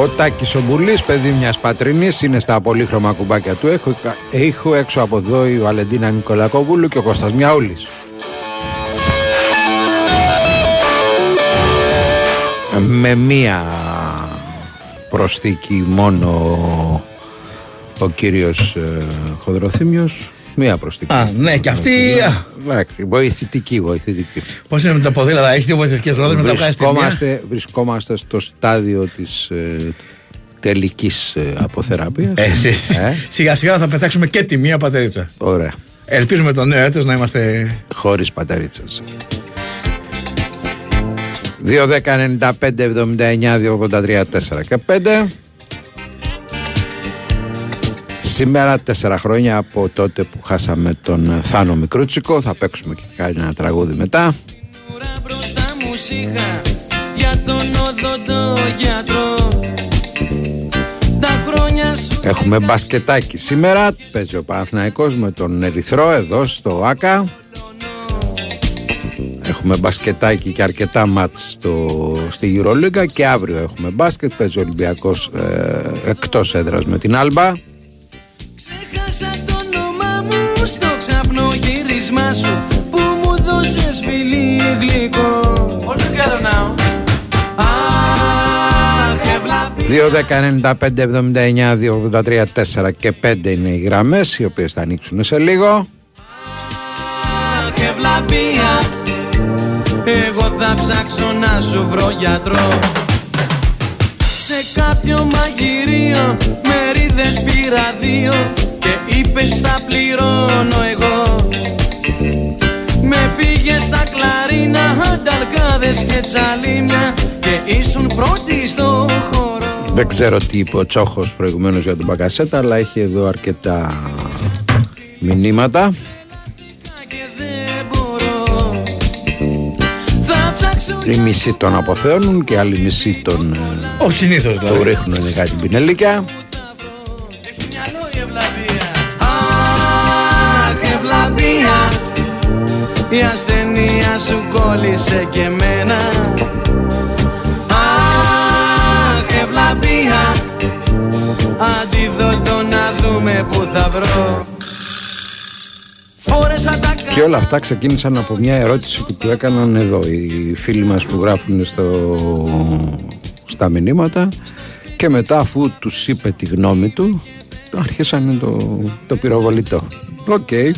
Ο Τάκης ο Μπουλής, παιδί μιας πατρινής, είναι στα πολύχρωμα κουμπάκια του. Έχω, έχω έξω από εδώ η Βαλεντίνα Νικολακόπουλου και ο Κώστας Μιαούλης. Με μία προσθήκη μόνο ο κύριος ε, Χοδροθύμιος Μία προσθήκη. Α, ναι, και αυτή. Εντάξει, βοηθητική, βοηθητική. Πώς είναι με τα ποδήλατα, έχεις δύο βοηθητικές ρόδες με τα βρισκόμαστε, βρισκόμαστε στο στάδιο της ε, τελικής ε, αποθεραπείας. Ε, ε, Σιγά σιγά θα πετάξουμε και τη μία πατερίτσα. Ωραία. Ελπίζουμε το νέο έτος να είμαστε. Χωρίς πατερίτσα. 2, 10, 95, 79, 2, 83, 4 και 5. Σήμερα, τέσσερα χρόνια από τότε που χάσαμε τον Θάνο Μικρούτσικο, θα παίξουμε και κάνει ένα τραγούδι μετά. Έχουμε μπασκετάκι σήμερα, παίζει ο Παναθηναϊκός με τον Ερυθρό εδώ στο ΆΚΑ. Έχουμε μπασκετάκι και αρκετά μάτς στο, στη Euroliga και αύριο έχουμε μπάσκετ, παίζει ο Ολυμπιακός ε, εκτός έδρας με την Άλμπα. Ξέχασα το όνομά μου στο ξαπνό γύρισμά σου που μου δώσες φιλί γλυκό. All together now 2, 10, 95, 79, 2, 83, 4 και 5 είναι οι γραμμές οι οποίες θα ανοίξουν σε λίγο. Εγώ θα ψάξω να σου βρω γιατρό. Σε κάποιο μαγειρίο μερίδες πήρα δύο και είπες θα πληρώνω εγώ Με πήγε στα κλαρίνα, ανταλκάδες και τσαλίμια Και ήσουν πρώτη στο χώρο. Δεν ξέρω τι είπε ο Τσόχος προηγουμένως για τον Μπακασέτα Αλλά έχει εδώ αρκετά μηνύματα. Η μισή τον αποθέωνουν και άλλη μισή τον, Ο συνήθως, δηλαδή. το ρίχνουν κάτι πινελίκια Η ασθενεία σου κόλλησε και μένα Αχ, ευλαπία Αντίδοτο να δούμε που θα βρω και όλα αυτά ξεκίνησαν από μια ερώτηση που του έκαναν εδώ οι φίλοι μας που γράφουν στο, στα μηνύματα και μετά αφού τους είπε τη γνώμη του άρχισαν το, το πυροβολητό. OK. Okay.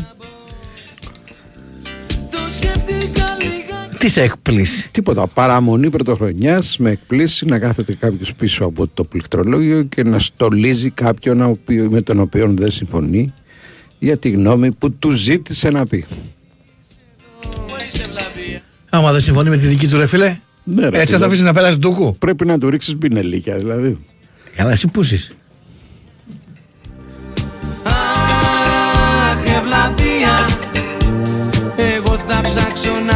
Τι σε εκπλήσσει. Τίποτα. Παραμονή πρωτοχρονιάς με εκπλήσσει να κάθεται κάποιος πίσω από το πληκτρολόγιο και να στολίζει κάποιον με τον οποίο δεν συμφωνεί για τη γνώμη που του ζήτησε να πει. Άμα δεν συμφωνεί με τη δική του ρε φίλε, ναι, ρε, έτσι θα το αφήσεις να περάσει ντούκου. Πρέπει να του ρίξεις μπινελίκια δηλαδή. Καλά, εσύ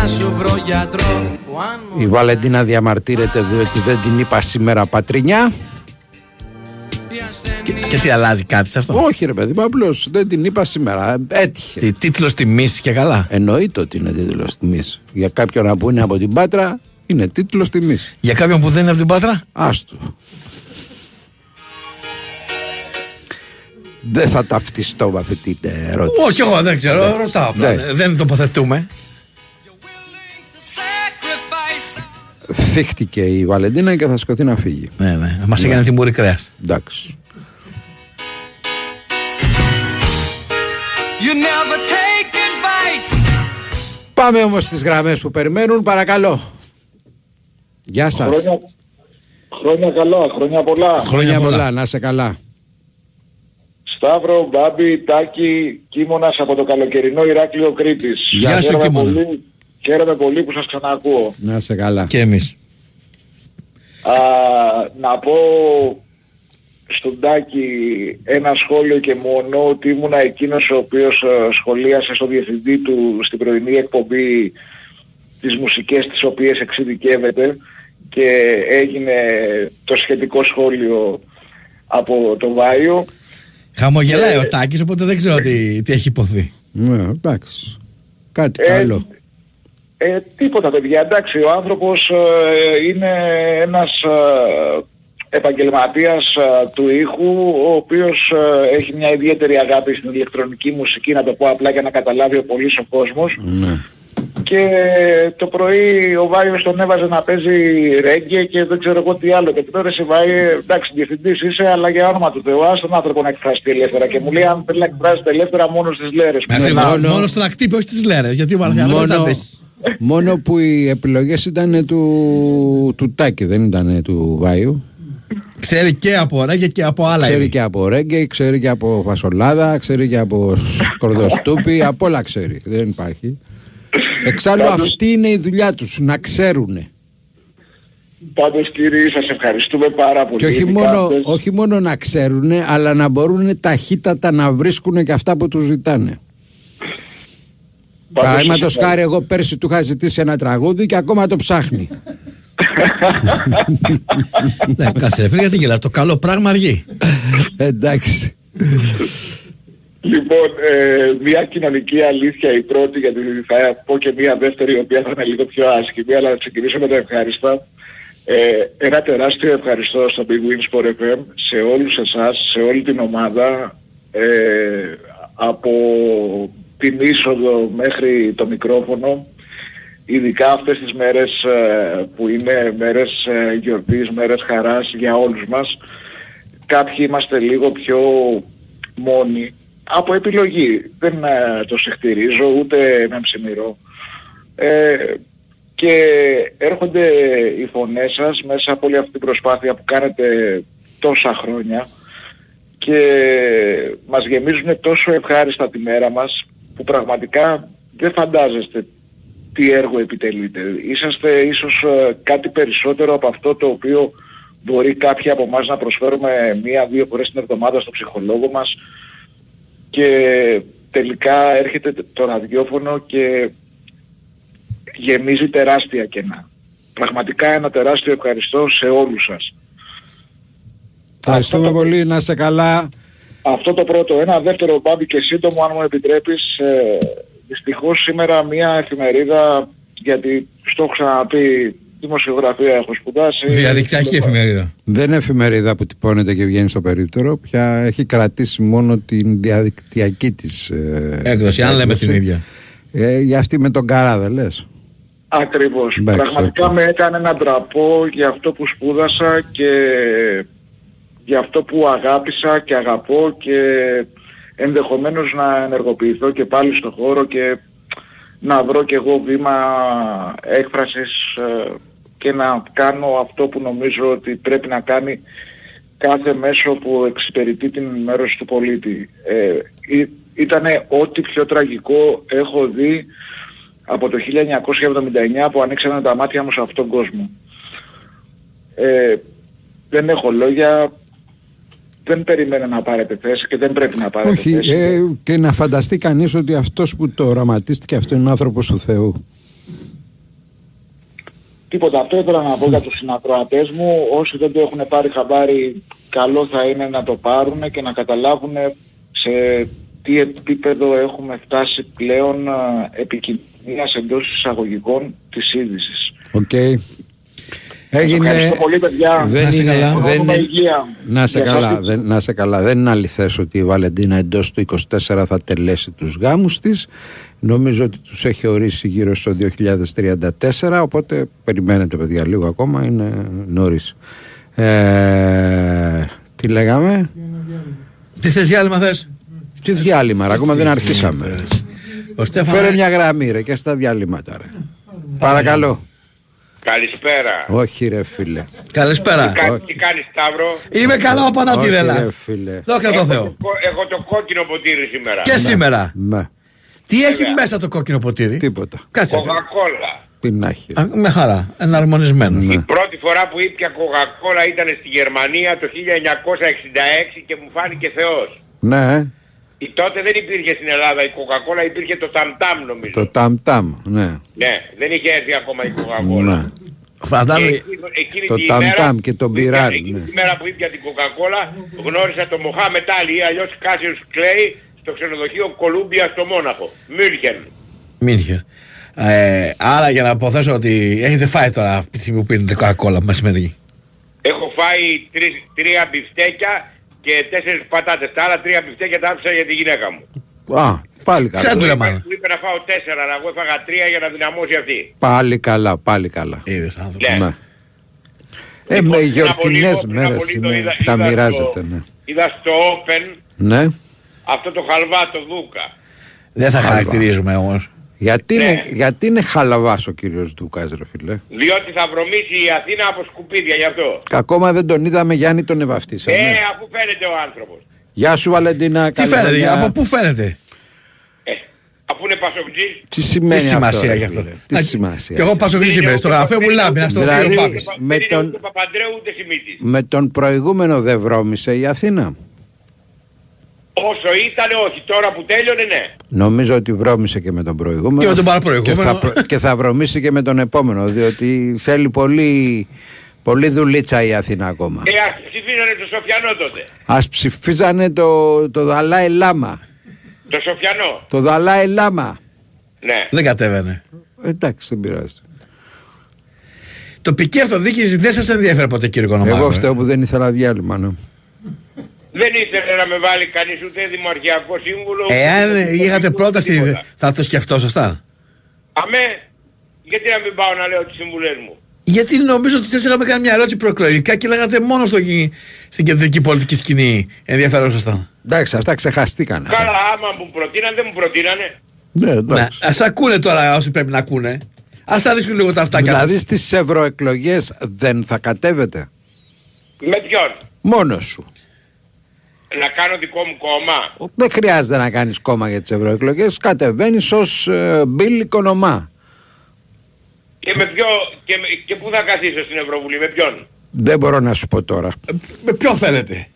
πούσεις. σου βρω γιατρό Η Βαλεντίνα διαμαρτύρεται διότι δεν την είπα σήμερα πατρινιά και, και τι αλλάζει κάτι σε αυτό; Όχι, ρε παιδί μου, απλώς δεν την είπα σήμερα. Έτυχε. Τι τίτλος τιμής και καλά; Εννοείται ότι είναι τίτλος τιμής. Για κάποιον που είναι από την Πάτρα, είναι τίτλος τιμής. Για κάποιον που δεν είναι από την Πάτρα, άστο. Δεν θα ταυτιστώ με αυτή την ερώτηση. Όχι, εγώ δεν ξέρω, ναι. ρωτάω. Ναι. Δεν τοποθετούμε. Θύχτηκε η Βαλεντίνα και θα σκοθεί να φύγει. Ναι, ναι. Μας έκανε την μουρή κρέας. Εντάξει. Πάμε όμως στις γραμμές που περιμένουν, παρακαλώ. Γεια σας. Χρόνια, χρόνια καλά, χρόνια πολλά. Χρόνια πολλά, να σε καλά. Σταύρο, Μπάμπη, Τάκη, Κίμωνας από το καλοκαιρινό Ηράκλειο Κρήτης. Γεια σου Κίμωνα. Χαίρομαι πολύ που σας ξανακούω. Να σε καλά. Και εμείς. Α, να πω στον Τάκη ένα σχόλιο και μόνο ότι ήμουν εκείνος ο οποίος ε, σχολίασε στο διευθυντή του στην πρωινή εκπομπή τις μουσικές τις οποίες εξειδικεύεται και έγινε το σχετικό σχόλιο από το Βάιο. Χαμογελάει ο Τάκης οπότε δεν ξέρω τι, τι έχει υποθεί. Ναι, εντάξει. Κάτι ε, άλλο. Ε, τίποτα παιδιά, εντάξει, ο άνθρωπος ε, είναι ένας επαγγελματίας του ήχου, ο οποίος έχει μια ιδιαίτερη αγάπη στην ηλεκτρονική μουσική, να το πω απλά για να καταλάβει ο πολύς ο κόσμος. Ναι. Και το πρωί ο Βάιος τον έβαζε να παίζει ρέγγε και δεν ξέρω εγώ τι άλλο. Και του τώρα εσύ Βάιο, εντάξει διευθυντής είσαι, αλλά για όνομα του Θεού, ας τον άνθρωπο να εκφράσει ελεύθερα. Και μου λέει αν θέλει να εκφράσει ελεύθερα μόνο στις λέρες. Ναι, μόνο, μόνο στον ακτύπη, όχι στις λέρες. Γιατί ο Μαρθιανός μόνο, μόνο που οι επιλογές ήταν του, του Τάκη, δεν ήταν του Βάιου. Ξέρει και από ρέγγε και από άλλα Ξέρει και από ρέγγε, ξέρει και από φασολάδα, ξέρει και από κορδοστούπι, από όλα ξέρει. Δεν υπάρχει. Εξάλλου αυτή είναι η δουλειά τους, να ξέρουνε. Πάντως κύριε σας ευχαριστούμε πάρα πολύ. Και όχι μόνο, όχι μόνο να ξέρουνε, αλλά να μπορούν ταχύτατα να βρίσκουν και αυτά που τους ζητάνε. Παραδείγματο χάρη, εγώ πέρσι του είχα ζητήσει ένα τραγούδι και ακόμα το ψάχνει. ναι, κάτσε, γιατί γελά. Το καλό πράγμα αργεί. Εντάξει. Λοιπόν, ε, μια κοινωνική αλήθεια η πρώτη, γιατί θα πω και μια δεύτερη, η οποία θα είναι λίγο πιο άσχημη, αλλά θα ξεκινήσω με τα ευχάριστα. Ε, ένα τεράστιο ευχαριστώ στο Big Wins for FM, σε όλους εσάς, σε όλη την ομάδα, ε, από την είσοδο μέχρι το μικρόφωνο, ειδικά αυτές τις μέρες ε, που είναι μέρες ε, γιορτής, μέρες χαράς για όλους μας. Κάποιοι είμαστε λίγο πιο μόνοι από επιλογή. Δεν ε, το συχτηρίζω ούτε με ψημυρώ. Ε, και έρχονται οι φωνές σας μέσα από όλη αυτή την προσπάθεια που κάνετε τόσα χρόνια και μας γεμίζουν τόσο ευχάριστα τη μέρα μας που πραγματικά δεν φαντάζεστε τι έργο επιτελείτε. Είσαστε ίσως ε, κάτι περισσότερο από αυτό το οποίο μπορεί κάποιοι από εμάς να προσφέρουμε μία-δύο φορές την εβδομάδα στο ψυχολόγο μας και τελικά έρχεται το ραδιόφωνο και γεμίζει τεράστια κενά. Πραγματικά ένα τεράστιο ευχαριστώ σε όλους σας. Ευχαριστούμε πολύ, να σε καλά. Αυτό το πρώτο. Ένα δεύτερο μπάμπι και σύντομο, αν μου επιτρέπεις. Ε, δυστυχώς σήμερα μια εφημερίδα, γιατί στο έχω ξαναπεί δημοσιογραφία έχω σπουδάσει. Διαδικτυακή εφημερίδα. Δεν είναι εφημερίδα που τυπώνεται και βγαίνει στο περίπτερο. Πια έχει κρατήσει μόνο την διαδικτυακή της ε, έκδοση, αν λέμε την ίδια. Ε, για αυτή με τον Καρά δεν λες. Ακριβώς. Πραγματικά με έκανε να ντραπώ για αυτό που σπούδασα και για αυτό που αγάπησα και αγαπώ και ενδεχομένως να ενεργοποιηθώ και πάλι στο χώρο και να βρω και εγώ βήμα έκφρασης ε, και να κάνω αυτό που νομίζω ότι πρέπει να κάνει κάθε μέσο που εξυπηρετεί την ενημέρωση του πολίτη. Ε, ήτανε ό,τι πιο τραγικό έχω δει από το 1979 που ανοίξανε τα μάτια μου σε αυτόν τον κόσμο. Ε, δεν έχω λόγια, δεν περιμένω να πάρετε θέση και δεν πρέπει να πάρετε Όχι, θέση. Ε, και να φανταστεί κανείς ότι αυτός που το οραματίστηκε αυτός είναι άνθρωπος του Θεού. Τίποτα. Αυτό ήθελα να πω για τους συνακροατές μου. Όσοι δεν το έχουν πάρει χαμπάρι, καλό θα είναι να το πάρουν και να καταλάβουν σε τι επίπεδο έχουμε φτάσει πλέον επικοινωνίας εντός εισαγωγικών της είδησης. Οκ. Έγινε... Ευχαριστώ πολύ παιδιά. Δεν να είναι, καλά. δεν είναι, υγεία. να σε Για καλά, κάτι- δεν, να σε καλά. Δεν είναι αληθές ότι η Βαλεντίνα εντός του 24 θα τελέσει τους γάμους της. Νομίζω ότι τους έχει ορίσει γύρω στο 2034, οπότε περιμένετε παιδιά λίγο ακόμα, είναι νωρίς. Ε, τι λέγαμε, Τι θες διάλειμμα θες; τι διάλειμμα, ρε, ακόμα δεν αρχίσαμε. Ο Στέφανο. Φέρε μια γραμμή ρε και στα διαλύματα ρε. Παρακαλώ. Καλησπέρα. Όχι ρε φίλε. Καλησπέρα. Κα- όχι. Τι κάνεις Σταύρο; Είμαι καλά ο Όχι ρε Πανατήρελας. φίλε. Δόξα τω Έχω Θεώ. το κο- Έχω το κόκκινο ποτήρι σήμερα. Και σήμερα. Ναι, Τι έχει Βέβαια. μέσα το κόκκινο ποτήρι; τίποτα. Κάτσε. Κοκακόλα. Πινάχη. Α, Με χαρά. Εναρμονισμένος. Ναι. Η πρώτη φορά που ήπια κοκακόλα ήταν στη Γερμανία το 1966 και μου φάνηκε Θεός. Ναι, Η τότε δεν υπήρχε στην Ελλάδα η κοκακόλα, υπήρχε το ταμτάμ νομίζω. το ταμ ταμ. Ναι, Ναι, δεν είχε έρθει ακόμα η κοκακόλα. ναι. Και Φαντάζομαι. εκείνη- εκείνη Το τη ταμ ημέρα ταμ και το που ήπια- μπιράρι, Εκείνη ναι. τη μέρα που ήπια την κοκακόλα γνώρισα το Μοχάμετ Άλλη ή αλλιώς Κάσιος Κλέη στο ξενοδοχείο Κολούμπια στο Μόναχο. Μύρχεν. Μίνχερ. Ε, άρα για να αποθέσω ότι έχετε φάει τώρα από τη στιγμή που πίνετε κοκακόλα μεσημερινή. Έχω φάει τρεις, τρία μπιφτέκια και τέσσερις πατάτες. Τα άλλα τρία μπιφτέκια τα άφησα για τη γυναίκα μου. Α, πάλι καλά. Σαν του Μου λέμε. είπε- Μου είπε να φάω τέσσερα, αλλά εγώ έφαγα τρία για να δυναμώσει αυτή. Πάλι καλά, πάλι καλά. Είδες άνθρωπο. Ναι. Ναι. Ε, Λοιπόν, με πριν από λίγο- γιορτινές πριν από μέρες λίγο είναι, είδα- τα είδα μοιράζεται, στο- ναι. Είδα στο Open Ναι. αυτό το χαλβά το Δούκα. Δεν θα χαρακτηρίζουμε όμως. Γιατί, Ναι. είναι, γιατί είναι χαλαβάς ο κύριος Δούκας ρε φίλε; Διότι θα βρωμίσει η Αθήνα από σκουπίδια γι' αυτό. Και ακόμα δεν τον είδαμε Γιάννη τον ευαυτίσαμε. Ε, αφού φαίνεται ο άνθρωπος. Γεια σου Βαλεντίνα. Τι καλή φαίνεται, χρονιά. από πού φαίνεται; Ε, αφού είναι πασοκτζής. Τι Τι σημαίνει σημασία αυτό, ρε γι' αυτό; φίλε; Τι Να- σημασία. Και εγώ πάω στο Δεν είναι σήμερα, ούτε στο γραφείο πα- μου δεν είναι λάμπει, να ούτε στο Δηλαδή, πει ο πα- Πάπης. δεν με είναι τον- ούτε Παπαντρέου ούτε Σιμίτης. Με τον προηγούμενο δεν βρώμησε η Αθήνα. Όσο ήταν όχι, τώρα που τέλειωνε ναι. Νομίζω ότι βρώμησε και με τον προηγούμενο. Και με τον παραπροηγούμενο. Και θα, προ- και θα βρωμήσει και με τον επόμενο. Διότι θέλει πολύ, πολύ δουλίτσα η Αθήνα ακόμα. Ε, ας ψηφίσανε το Σοφιανό τότε. Ας ψηφίζανε το, το Δαλάι Λάμα. Το Σοφιανό. Το Δαλάι Λάμα. Ναι. Δεν κατέβαινε. Εντάξει, δεν πειράζει. Τοπική αυτοδιοίκηση δεν σας ενδιαφέρει ποτέ κύριε Κονομάκο. Εγώ ε; φταίω που δεν ήθελα διάλειμμα. Ναι. Δεν ήθελε να με βάλει κανείς ούτε δημαρχιακό σύμβουλο. Εάν ούτε είχατε δημοτικό, πρόταση τίποτα. θα το σκεφτώ σωστά. Αμέ, γιατί να μην πάω να λέω τις συμβουλές μου; Γιατί νομίζω ότι σας είχαμε κάνει μια ερώτηση προεκλογικά και λέγατε μόνο στο, στην κεντρική πολιτική σκηνή ενδιαφέρον σωστά. Εντάξει, αυτά ξεχαστήκανε. Καλά, άμα μου προτείναν, δεν μου προτείνανε. Ναι, Ναι, εντάξει. ας ακούνε τώρα όσοι πρέπει να ακούνε. Ας τα ρίξουν λίγο τα αυτάκια. Δηλαδή τους. στις ευρωεκλογές δεν θα κατέβετε; Με ποιον; Μόνος σου. Να κάνω δικό μου κόμμα. Δεν χρειάζεται να κάνεις κόμμα για τις ευρωεκλογές. Κατεβαίνεις ως ε, Μπίλ Οικονομά. Και με ποιο, και, με- και πού θα καθίσω στην Ευρωβουλή, με ποιον; Δεν μπορώ να σου πω τώρα. Ε, Με ποιον θέλετε;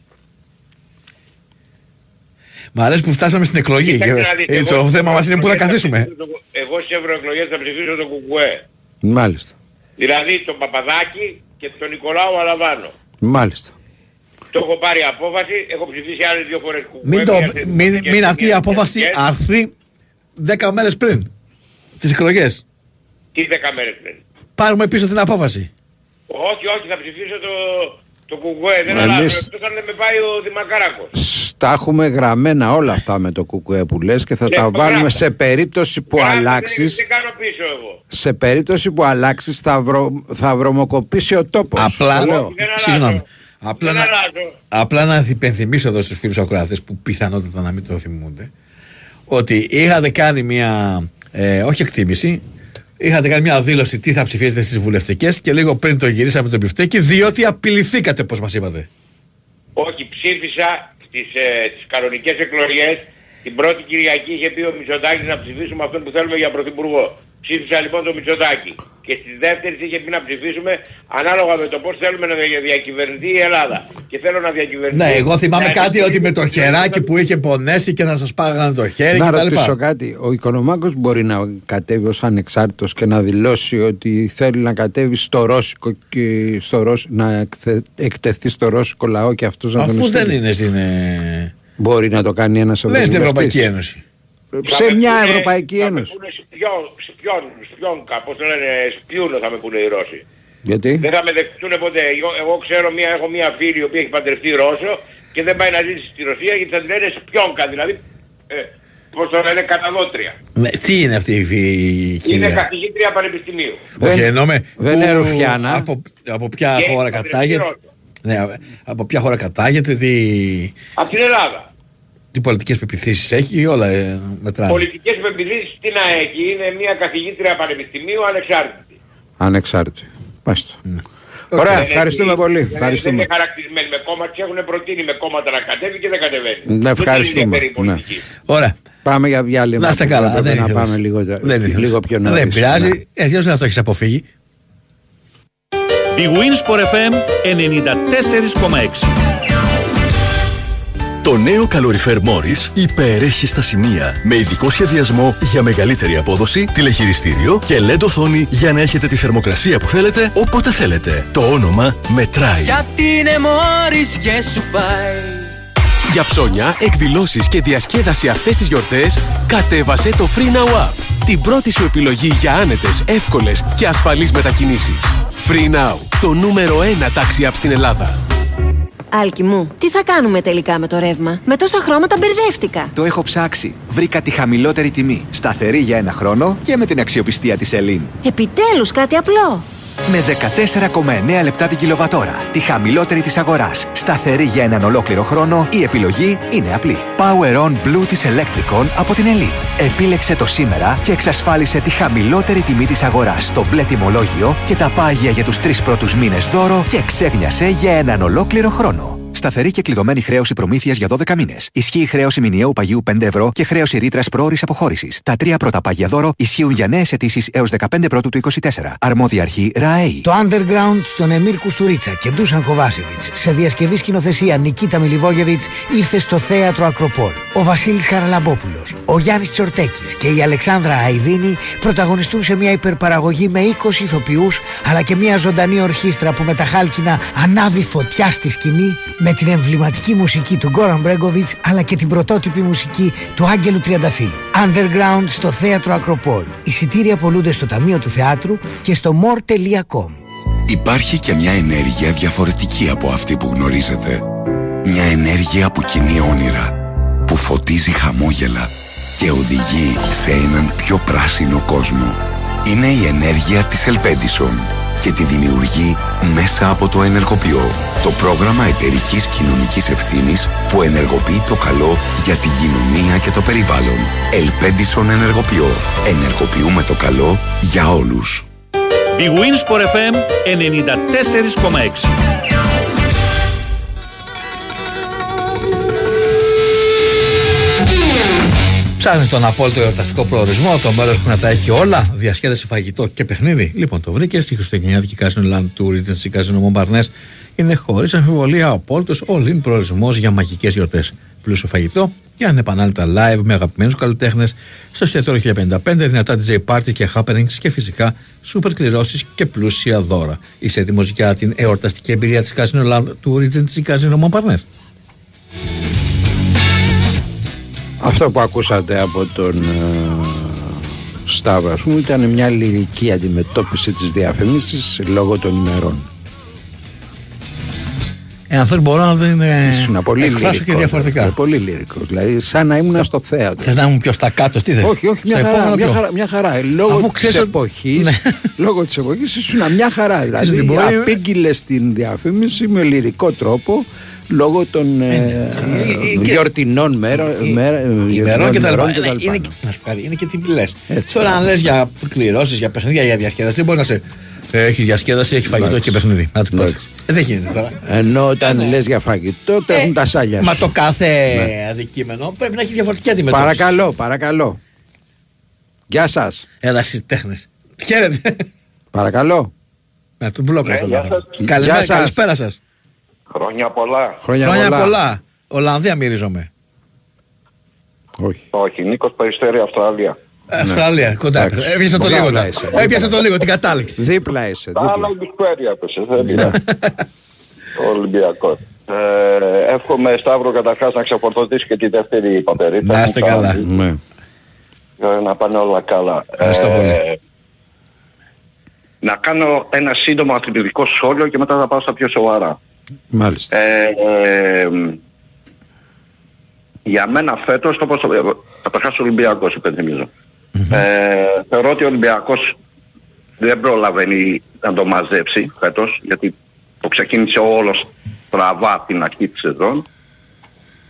Μ' αρέσει που φτάσαμε στην εκλογή. Κοιτάξτε Και- να δείτε, ε, εγώ το στις θέμα μας είναι που θα ευρωεκλογές καθίσουμε. ψηφίσω το- Εγώ στις ευρωεκλογές θα ψηφίσω τον Κουκουέ. Μάλιστα. Δηλαδή τον Παπαδάκη και τον Νικολάου Αλαβάνο. Μάλιστα. Το έχω πάρει απόφαση, έχω ψηφίσει άλλες δύο φορές Κουκουέ. Μην, το, μία σε μην, δημοτικές μην και αυτή η μία απόφαση σε εθνικές. αρθεί 10 μέρες πριν τις εκλογές. Τι δέκα μέρες πριν; Πάρουμε πίσω την απόφαση. Όχι, όχι, θα ψηφίσω το, το Κουκουέ. Δεν Εμείς- αλλάζω. Εκτός αν δεν με πάει ο Δημακάρακος. Σ, Τα έχουμε γραμμένα όλα αυτά με το κουκουέ που λες και θα Ναι, τα το βάλουμε γράφω. σε περίπτωση που Γράφω, δεν- αλλάξεις Δεν κάνω πίσω εγώ. σε περίπτωση που αλλάξεις θα, βρο... θα βρωμοκοπήσει ο τόπος. Απλά, Το λέω. Όχι, δεν αλλάζω. συγγνώμη. Απλά Δεν να, αλλάζω. απλά να υπενθυμίσω εδώ στους φίλους ακροατές που πιθανότατα να μην το θυμούνται ότι είχατε κάνει μια, ε, όχι εκτίμηση, είχατε κάνει μια δήλωση τι θα ψηφίσετε στις βουλευτικές και λίγο πριν το γυρίσαμε το πιφτέκι διότι απειληθήκατε όπως μας είπατε. Όχι, ψήφισα στις, ε, στις κανονικές εκλογές. Την πρώτη Κυριακή είχε πει ο Μητσοτάκης να ψηφίσουμε αυτόν που θέλουμε για Πρωθυπουργό. Ψήφισα λοιπόν τον Μητσοτάκη. Και στις δεύτερες είχε πει να ψηφίσουμε ανάλογα με το πώς θέλουμε να δια- διακυβερνηθεί η Ελλάδα. Και θέλω να διακυβερνηθεί... Ναι, εγώ θυμάμαι να κάτι ότι με το διακυβερνηθεί- χεράκι που είχε πονέσει και να σας πάγανε το χέρι Να και τα ρωτήσω λοιπά. κάτι. Ο Οικονομάκος μπορεί να κατέβει ως ανεξάρτητος και να δηλώσει ότι θέλει να κατέβει στο Ρώσικο και στο Ρώσ... να εκθε- εκτεθεί στο Ρώσικο λαό και αυτός να τον Αφού δεν στείλει. είναι στην... ε, Μπορεί να το κάνει ένας Δεν είναι στην ευρωβουλευτής. Ευρωπαϊκή Ένωση. Θα Σε με μια πούνε- Ευρωπαϊκή θα Ένωση. με πούνε σπιόν, σπιόν, σπιόνκα, πώς το λένε, σπιούνο θα με πούνε οι Ρώσοι. Γιατί; Δεν θα με δεχτούν ποτέ. Εγώ, εγώ ξέρω μια, έχω μια φίλη η οποία έχει παντρευτεί Ρώσο και δεν πάει να ζήσει στη Ρωσία γιατί θα την λένε σπιόνκα, δηλαδή, ε, πώς το λένε, καταδότρια. Ναι, τι είναι αυτή η Είναι κυρία; καθηγήτρια πανεπιστημίου. Δεν- Όχι, εννοούμε. δεν που- είναι Ρουφιάνα. Από, από ποια Και χώρα παντρευτεί κατάγεται. Ρώσο. Ναι, από ποια χώρα κατάγεται, τι, Από την Ελλάδα. Τι πολιτικές πεπιθήσεις έχει, όλα ε, μετράνε; Πολιτικές πεπιδίσεις τι να έχει. Είναι μια καθηγήτρια πανεπιστημίου ανεξάρτητη. Ανεξάρτητη. Μάλιστα. Ναι. Ωραία, Δεν ευχαριστούμε έχει- πολύ. δεν- Δεν Ευχαριστούμε. είναι χαρακτηρισμένη με κόμμα, της έχουν προτείνει με κόμματα να κατέβει και δεν κατεβαίνει. Ναι, Δεν την ευχαριστούμε. ενδιαφέρει η Ναι. πολιτική. Ωραία. Πάμε για διάλειμμα. Να είστε που καλά. έπρεπε Δεν να ήθελες. πάμε λίγο, δεν ήθελες. λίγο πιο νωρίς. Δεν Ναι. πειράζει. Έτσι δεν θα το έχεις αποφύγει; Η Winsport FM 94,6. Το νέο καλοριφέρ Morris υπερέχει στα σημεία. Με ειδικό σχεδιασμό για μεγαλύτερη απόδοση, τηλεχειριστήριο και LED οθόνη για να έχετε τη θερμοκρασία που θέλετε όποτε θέλετε. Το όνομα μετράει. Γιατί είναι μόρις και σου πάει Για ψώνια, εκδηλώσεις και διασκέδαση αυτές τις γιορτές, κατέβασε το Free Now App. Την πρώτη σου επιλογή για άνετες, εύκολες και ασφαλείς μετακινήσεις. Free Now. Το νούμερο 1 taxi app στην Ελλάδα. Άλκη μου, τι θα κάνουμε τελικά με το ρεύμα; Με τόσα χρώματα μπερδεύτηκα. Το έχω ψάξει. Βρήκα τη χαμηλότερη τιμή. Σταθερή για ένα χρόνο και με την αξιοπιστία της Ελίν. Επιτέλους κάτι απλό. Με 14,9 λεπτά την κιλοβατόρα. Τη χαμηλότερη της αγοράς. Σταθερή για έναν ολόκληρο χρόνο. Η επιλογή είναι απλή. Power On Blue της Electricon από την Ελίν. Επίλεξε το σήμερα και εξασφάλισε τη χαμηλότερη τιμή της αγοράς στο μπλε τιμολόγιο και τα πάγια για τους τρεις πρώτους μήνες δώρο και ξέγνιασε για έναν ολόκληρο χρόνο. Σταθερή και κλειδωμένη χρέωση προμήθειας για 12 μήνες. Ισχύει χρέωση μηνιαίου παγίου 5 ευρώ και χρέωση ρήτρας πρόορης αποχώρησης. Τα τρία πρώτα πάγια δώρο ισχύουν για νέες αιτήσεις έως 15 πρώτου του 24. Αρμόδια αρχή ΡΑΕΗ. Το Underground των Εμμύρ Κουστουρίτσα και Ντούσαν Κοβάσεβιτς σε διασκευή σκηνοθεσία Νικίτα Μιλιβόγεβιτς ήρθε στο θέατρο Ακροπόλ. Ο Βασίλης Χαραλαμπόπουλος, ο Γιάννης Τσορτέκης και η Αλεξάνδρα Αϊδίνη πρωταγωνιστούν σε μια υπερπαραγωγή με 20 ηθοποιούς αλλά και μια ζωντανή ορχήστρα που με τα χάλκινα ανάβει φωτιά στη σκηνή με την εμβληματική μουσική του Γκόραν Μπρέγκοβιτς αλλά και την πρωτότυπη μουσική του Άγγελου Τριανταφύλου. Underground στο Θέατρο Ακροπόλ. Εισιτήρια πολλούνται στο Ταμείο του Θεάτρου και στο more.com. Υπάρχει και μια ενέργεια διαφορετική από αυτή που γνωρίζετε. Μια ενέργεια που κινεί όνειρα, που φωτίζει χαμόγελα και οδηγεί σε έναν πιο πράσινο κόσμο. Είναι η ενέργεια της Ελπέντισον και τη δημιουργεί μέσα από το Ενεργοποιώ, το πρόγραμμα εταιρικής κοινωνικής ευθύνης που ενεργοποιεί το καλό για την κοινωνία και το περιβάλλον. Ελπέντισον Ενεργοποιώ. Ενεργοποιούμε το καλό για όλους. Big Wins for FM 94,6 Ψάχνεις τον απόλυτο εορταστικό προορισμό, το μέρος που να τα έχει όλα, διασκέδαση, φαγητό και παιχνίδι. Λοιπόν, το βρήκε στη Χριστουγεννιάτικη Casino Land του Regency Casino Montparnasse. Είναι χωρίς αμφιβολία ο απόλυτος all-in προορισμός για μαγικές γιορτές. Πλούσιο φαγητό και ανεπανάληπτα live με αγαπημένους καλλιτέχνες στο εστιατόριο 1055, δυνατά DJ party και happenings και φυσικά super κληρώσεις και πλούσια δώρα. Είσαι έτοιμος για την εορταστική εμπειρία της Casino Land του Regency Casino Montparnasse; Αυτό που ακούσατε από τον ε, Σταύρο ας πούμε, ήταν μια λυρική αντιμετώπιση της διαφήμισης λόγω των ημερών. Εάν θέλει μπορώ να δεν Ήσουν πολύ εκφράσω λυρικός, και διαφορετικά. ε, Πολύ λυρικός. Δηλαδή, σαν να ήμουν στο θέατρο. Θες να ήμουν πιο στα κάτω, τι θες. Όχι, όχι, μια Στο χαρά, επόμενο μια ποιο; χαρά, μια χαρά. Ε, Λόγω Αφού της ξέρεις ότι- εποχής, Ναι. λόγω της εποχής ήσουν μια χαρά. ότι Δηλαδή, μπορεί- απήγγειλες στην διαφήμιση με λυρικό τρόπο λόγω των ε, ε, και- γιορτινών μέρων, μέρα- ημερών και τα λοιπά. ημερών και τα Είναι, λοιπά. είναι, να σου πω κάτι, είναι και τι λες. Έτσι, Τώρα, αν πράγμα. λες για κληρώσεις, για παιχνίδια, για διασκέδαση, δεν μπορεί να σε. ε, έχει διασκέδαση, έχει φαγητό Εντάξει. και παιχνίδι. Να του πω. Εντάξει. Ε, δεν γίνεται τώρα. Ενώ όταν λες για φαγητό, τρέχουν τα σάλια Ε, Μα σου. το κάθε Ναι. αντικείμενο πρέπει να έχει διαφορετική αντιμετώπιση. Παρακαλώ, παρακαλώ. Γεια σας. Έλα στι τέχνες. Χαίρετε. Παρακαλώ. Να του μπλόκο Ναι, αυτό. γεια το σας. πράγμα. Καλημέρα, Γεια σας. καλησπέρα σας. Χρόνια πολλά. Χρόνια, Χρόνια πολλά. πολλά. Ολλανδία μυρίζομαι. Όχι. Όχι, Νίκος Περιστέρη, Αυστραλία. Αυστραλία, κοντά. Εντάξει. Έπιασε το Κοντά λίγο. όλα ναι. είσαι. Έπιασε το λίγο την κατάληξη. Δίπλα είσαι. Τα Δίπλα. άλλα Ιμπισπέρι έπεσε, δεν είναι. Ο Ολυμπιακός. Ε, εύχομαι Σταύρο καταρχάς να ξεφορτωτήσει και τη δεύτερη πατερίτσα. Να είστε μου, καλά. Ναι. Ε, Να πάνε όλα καλά. Ευχαριστώ πολύ. Να κάνω ένα σύντομο αθλητικό σχόλιο και μετά θα πάω στα πιο σοβαρά. Μάλιστα. Ε, ε, για μένα φέτος, όπως καταρχάς ο Ολυμπιακός υπενθυμίζω. Ε, θεωρώ ότι ο Ολυμπιακός δεν προλαβαίνει να το μαζέψει φέτος, γιατί το ξεκίνησε όλος στραβά την αρχή της σεζόν.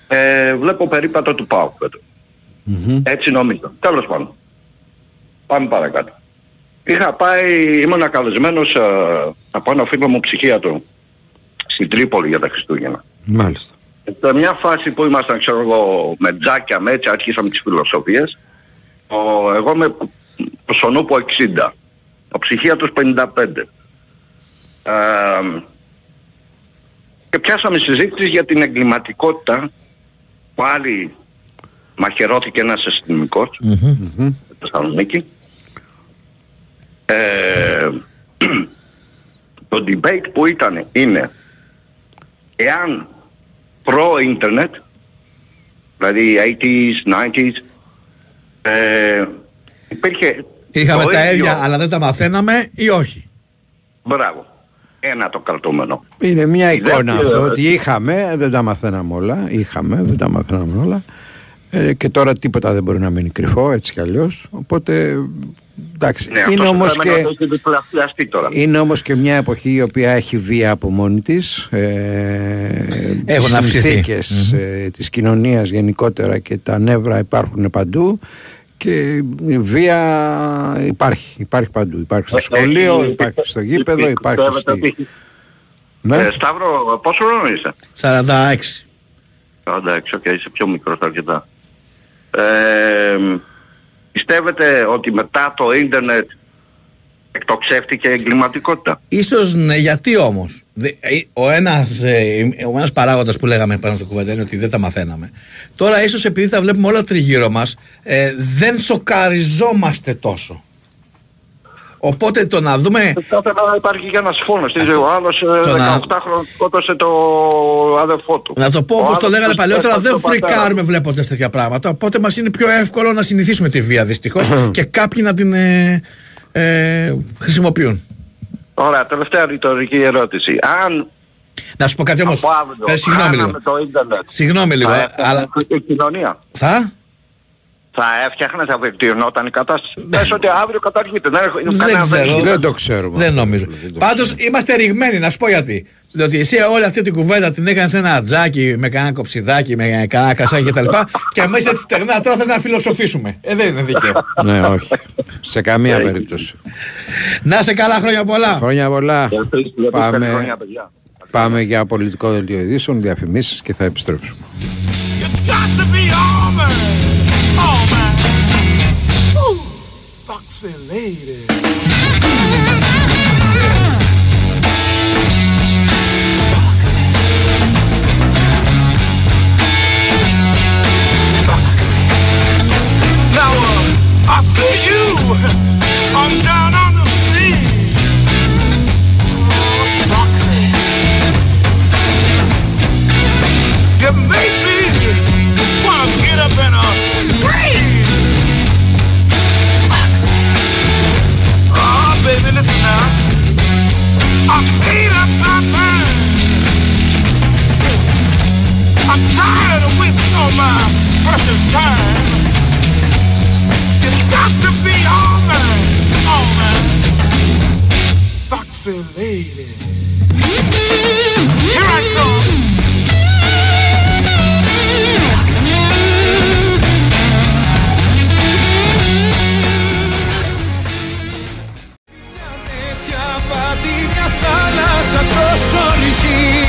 Ε, βλέπω περίπατο του ΠΑΟΚ φέτος. Έτσι νομίζω. Τέλος πάντων. Πάμε παρακάτω. Είχα πάει, ήμουν καλεσμένος ε, από ένα φίλο μου ψυχίατρο στην Τρίπολη για τα Χριστούγεννα. Μάλιστα. Σε μια φάση που ήμασταν, ξέρω εγώ, με τζάκια, με έτσι, αρχίσαμε τις φιλοσοφίες. Ο, εγώ με προσωνούπο 60. Ο ψυχίατρος 55. Ε, και πιάσαμε συζήτηση για την εγκληματικότητα. Πάλι μαχαιρώθηκε ένας αστυνομικός στη Θεσσαλονίκη. Ε, το debate που ήταν είναι εάν προ-ίντερνετ, δηλαδή 80s, 90s, ε, υπήρχε Είχαμε το τα ίδιο- ίδια, αλλά δεν τα μαθαίναμε ή όχι; Μπράβο. ένα το κρατούμενο. Είναι μια Η εικόνα δεύτερη αυτό ερώτηση. ότι είχαμε, δεν τα μαθαίναμε όλα. Είχαμε, δεν τα μαθαίναμε όλα. Ε, και τώρα τίποτα δεν μπορεί να μείνει κρυφό έτσι κι αλλιώς. Οπότε εντάξει. Ναι, είναι αυτό όμως το φαινόμενο και... έχει διπλασιαστεί τώρα. Είναι όμως και μια εποχή η οποία έχει βία από μόνη της ε, Έχουν οι αυξηθεί. συνθήκες, ε, της κοινωνίας γενικότερα και τα νεύρα υπάρχουν παντού και η βία υπάρχει, υπάρχει παντού υπάρχει στο Ε, σχολείο, έχει- υπάρχει στο γήπεδο, ε, υπάρχει πιστεύετε στη... ότι- Ναι. Ε, Σταύρο, πόσο χρόνο είσαι; 46. 46, οκ, είσαι πιο μικρός αρκετά. Ε, πιστεύετε ότι μετά το ίντερνετ εκτοξεύτηκε η εγκληματικότητα; Ίσως ναι, γιατί όμως; Δε- ε, Ο ένας, ε, ο ένας παράγοντας που λέγαμε πάνω στο κουβέντα είναι ότι δεν τα μαθαίναμε. Τώρα ίσως επειδή τα βλέπουμε όλα τριγύρω μας, ε, δεν σοκαριζόμαστε τόσο. Οπότε το να δούμε... Κάθε μέρα υπάρχει και ένας φόνος. Τι, Ο άλλος ε, Το να- 18 χρόνια σκότωσε το αδερφό του. Να το πω Ο όπως το άλλος λέγανε τους παλιότερα, πέθανε δεν τον πατέρα φρικάρουμε βλέποντας τέτοια πράγματα. Οπότε μας είναι πιο εύκολο να συνηθίσουμε τη βία δυστυχώς και κάποιοι να την ε, ε, χρησιμοποιούν. Ωραία, τελευταία ρητορική ερώτηση. Αν Να σου πω κάτι όμως. από αύριο Ε, συγγνώμη λίγο. χάναμε το ίντερνετ, Συγγνώμη λίγο, θα ε, έφτιαχνε αλλά- η κοινωνία. Θα; Θα έφτιαχνε, θα βελτιωνόταν η κατάσταση. Πες ότι αύριο καταργείται. Δεν, έχω- Δεν κανένα ξέρω. Δεν το ξέρουμε. Δεν νομίζω. Πάντως είμαστε ρηγμένοι, να σου πω γιατί. Διότι εσύ όλη αυτή την κουβέντα την έκανες σε ένα τζάκι με κανένα κοψιδάκι, με κανένα κρασάκι κτλ. Και εμεί έτσι στεγνά τώρα θες να φιλοσοφήσουμε. Ε, δεν είναι δίκαιο. ναι, όχι. Σε καμία περίπτωση. να σε καλά χρόνια πολλά. Χρόνια πολλά. Καλή Πάμε, χρονιά, παιδιά. πάμε για πολιτικό δελτίο ειδήσεων, διαφημίσεις και θα επιστρέψουμε. got to be foxy lady. Now, uh, I see you. Down on the. You make me wanna get up and uh, I'm tired of wasting all my precious time. You got to be all mine, all mine. Foxy lady. Here I come. τέτοια πάτη μια θάλασσα τόσο ρηχή Δεν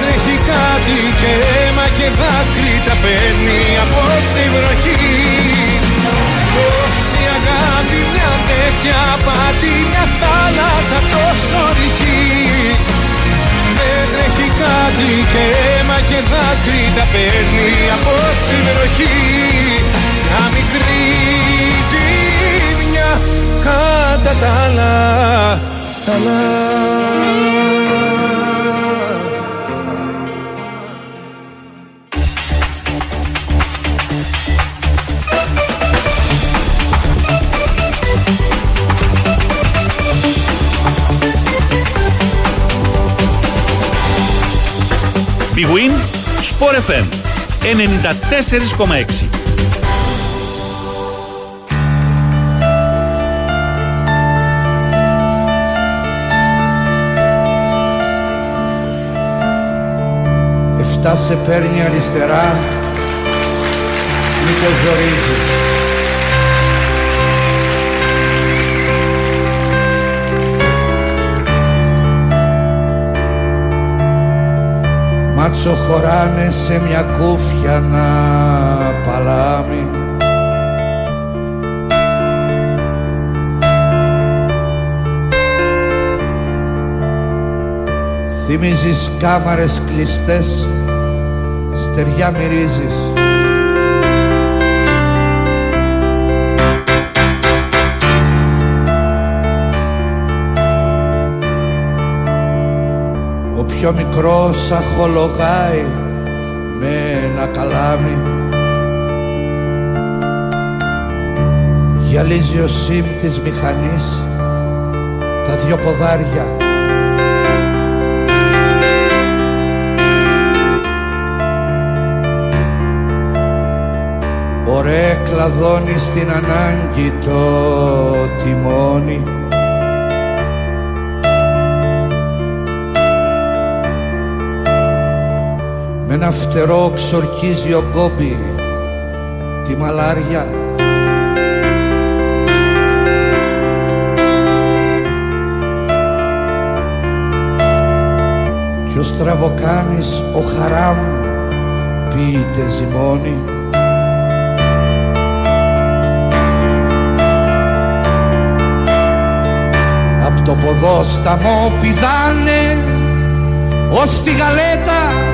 τρέχει κάτι και αίμα και δάκρυ τα παίρνει απόψε η βροχή. Τόση αγάπη μια τέτοια πάτη μια θάλασσα τόσο ρηχή. Δεν τρέχει κάτι και αίμα και δάκρυ τα παίρνει απόψε η βροχή. Μια μικρή ζημιά κατά τα άλλα. Τα άλλα. Big Win, Sport FM 94,6. Εφτά σε παίρνει αριστερά Μη το ζορίζεις Μάτσο χωράνε σε μια κούφια να παλάμη Θυμίζεις κάμαρες κλειστές Στεριά μυρίζεις Πιο ο μικρός αχολογάει με ένα καλάμι. Γυαλίζει ο σύμ της μηχανής τα δυο ποδάρια. Ωραία κλαδώνει στην ανάγκη το τιμόνι. Με ένα φτερό ξορκίζει ο κόμπι τη μαλάρια. Κι ο στραβοκάνης ο χαράμ πείτε ζυμώνει. Απ' το ποδόσταμο πηδάνε ως τη γαλέτα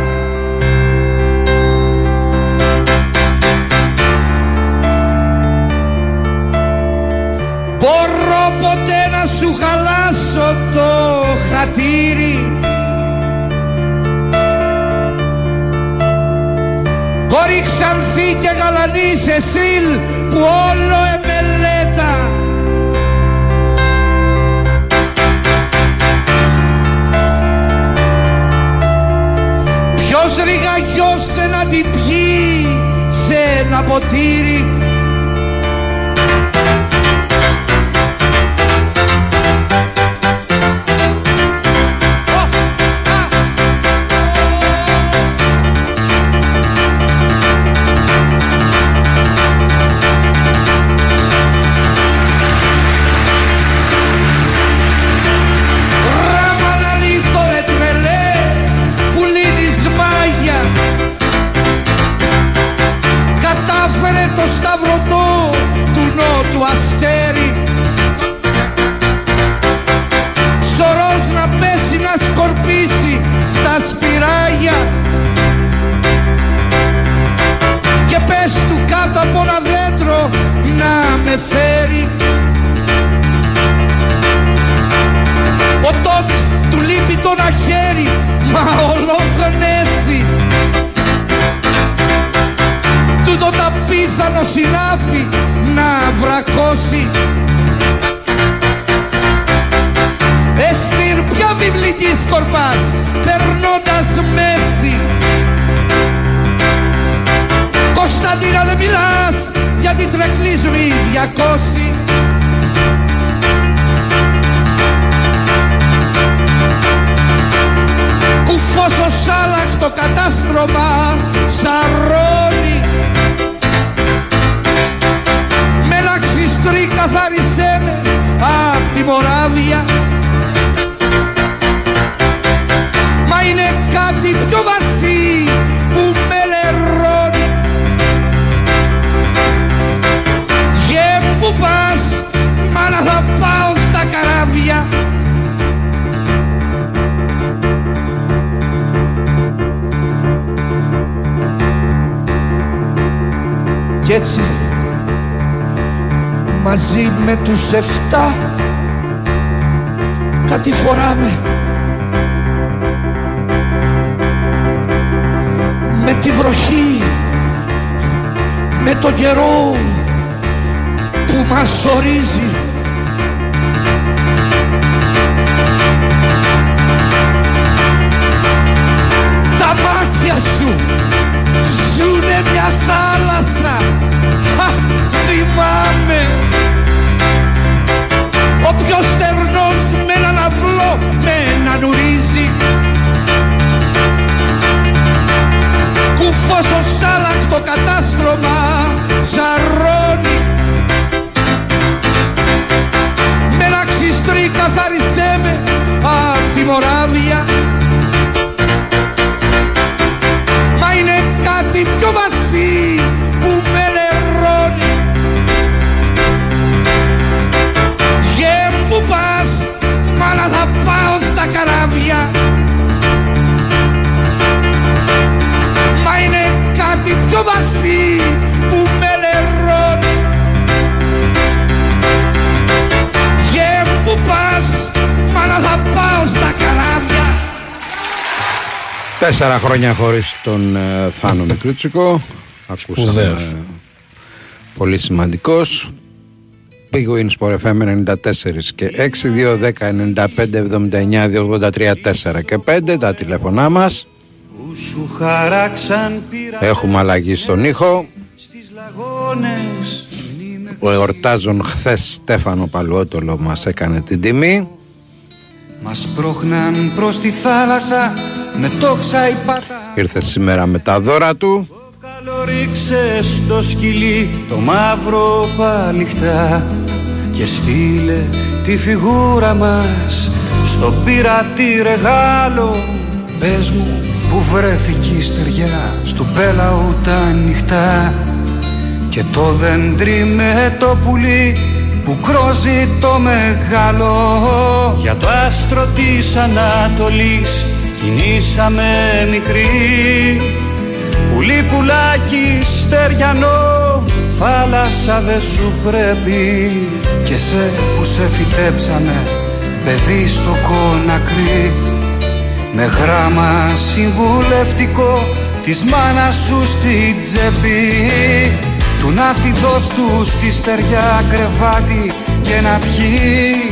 ποτέ να σου χαλάσω το χατήρι. Κόρη ξανθή και γαλανής Σεσίλ που όλο εμελέτα. Ποιος ρηγαγιός δεν να την πιει σε ένα ποτήρι πιο βαθύ που με λερώνει Γε που πας, μάνα θα πάω στα καράβια. Μα είναι κάτι πιο βαθύ που με λερώνει Γε που πας, μάνα θα πάω στα καράβια. Τέσσερα χρόνια χωρίς τον ε, Θάνο Μικρούτσικο. Ακούσαμε Σπουδαίος. ε, πολύ σημαντικός. Big Win Sport FM 94 και 6, 2, 10, 95, 79, 283, 4 και 5 τα τηλέφωνά μας. που σου χαράξαν πήρα Έχουμε αλλαγή στον ήχο. στις λαγόνες Ο εορτάζων χθες Στέφανο Παλουότολο μας έκανε την τιμή. Μας πρόχναν προς τη θάλασσα με τόξα υπάτα Ήρθε σήμερα με τα δώρα του. Καλό ρίξε στο σκυλί το μαύρο παλιχτά Και στείλε τη φιγούρα μας στο πειρατή ρεγάλο. Πες μου που βρέθηκε η στεριά στου πέλαου τα νυχτά Και το δέντρι με το πουλί που κρόζει το μεγάλο. Για το άστρο της Ανατολής κινήσαμε μικρή Πουλί πουλάκι στεριανό θάλασσα δε σου πρέπει. Και σε που σε φυτέψανε παιδί στο κονακρί. Με γράμμα συμβουλευτικό της μάνας σου στην τσέπη. Του ναύτη δώσ' τους στη στεριά κρεβάτι και να πιει.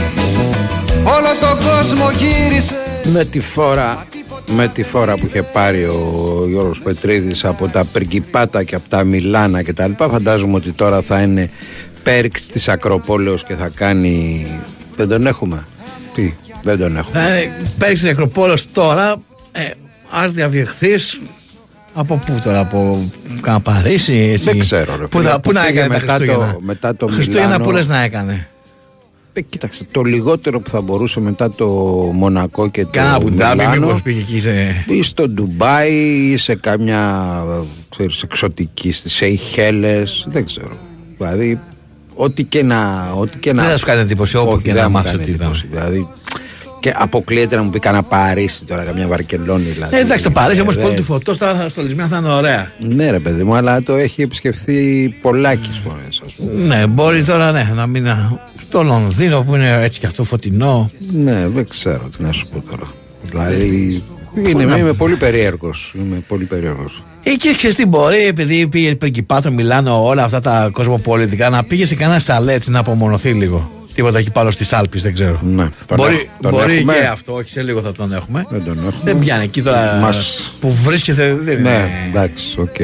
Όλο τον κόσμο γύρισε με τη φόρα με τη φόρα που είχε πάρει ο Γιώργος Πετρίδης από τα Πριγκιπάτα και από τα Μιλάνα και τα λοιπά φαντάζομαι ότι τώρα θα είναι πέρξ της Ακροπόλεως και θα κάνει δεν τον έχουμε; Τι; Δεν τον έχουμε Θα είναι πέρξ της Ακροπόλεως τώρα ε, αν διαδιεχθείς από πού τώρα, από κάνα Παρίσι, έτσι. Δεν ξέρω, ρε Πού, φίλε, θα- πού που να πήγε έκανε τα μετά το- Χριστούγεννα; μετά το Χριστούγεννα Μιλάνο. που λες να έκανε. Ε, κοίταξε, το λιγότερο που θα μπορούσε μετά το Μονακό και το Κάνα Αμπουντάμπι, Μιλάνο μήπως πήγε εκεί σε... ή στο Ντουμπάι ή σε κάμια ξέρεις, εξωτική στις Σεϊχέλες δεν ξέρω δηλαδή ό,τι και να ό,τι και να Δεν θα σου κάνει εντύπωση όπου Όχι, και δεν να μου μάθεις κάνει ότι ήταν. εντύπωση, δηλαδή και αποκλείεται να μου πει κανένα Παρίσι τώρα καμιά Βαρκελόνη δηλαδή. Ε, εντάξει, το Παρίσι όμως Ε, πολύ δεν- του φωτός τώρα θα στολισμένα θα είναι ωραία. ναι ρε παιδί μου αλλά το έχει επισκεφθεί πολλάκις φορές ας πούμε. Ναι, μπορεί τώρα ναι, να μην. Στο Λονδίνο που είναι έτσι και αυτό φωτεινό. Ναι, δεν ξέρω τι να σου πω τώρα. Δηλαδή. Είναι, να- είμαι πολύ περίεργος Είμαι πολύ περίεργος Εκεί ξέρεις τι μπορεί, επειδή πήγε Πριγκιπάτο, Μιλάνο, όλα αυτά τα κοσμοπολιτικά, να πήγε σε κανένα σαλέτ να απομονωθεί λίγο. Τίποτα εκεί πάνω στις Άλπεις, δεν ξέρω. Ναι, τον μπορεί έχ- τον μπορεί έχουμε. και αυτό, όχι σε λίγο θα τον έχουμε. Δεν τον έχουμε. Δεν πιάνει εκεί τώρα Μας- που βρίσκεται. Δεν, Ναι, είναι, εντάξει, οκ.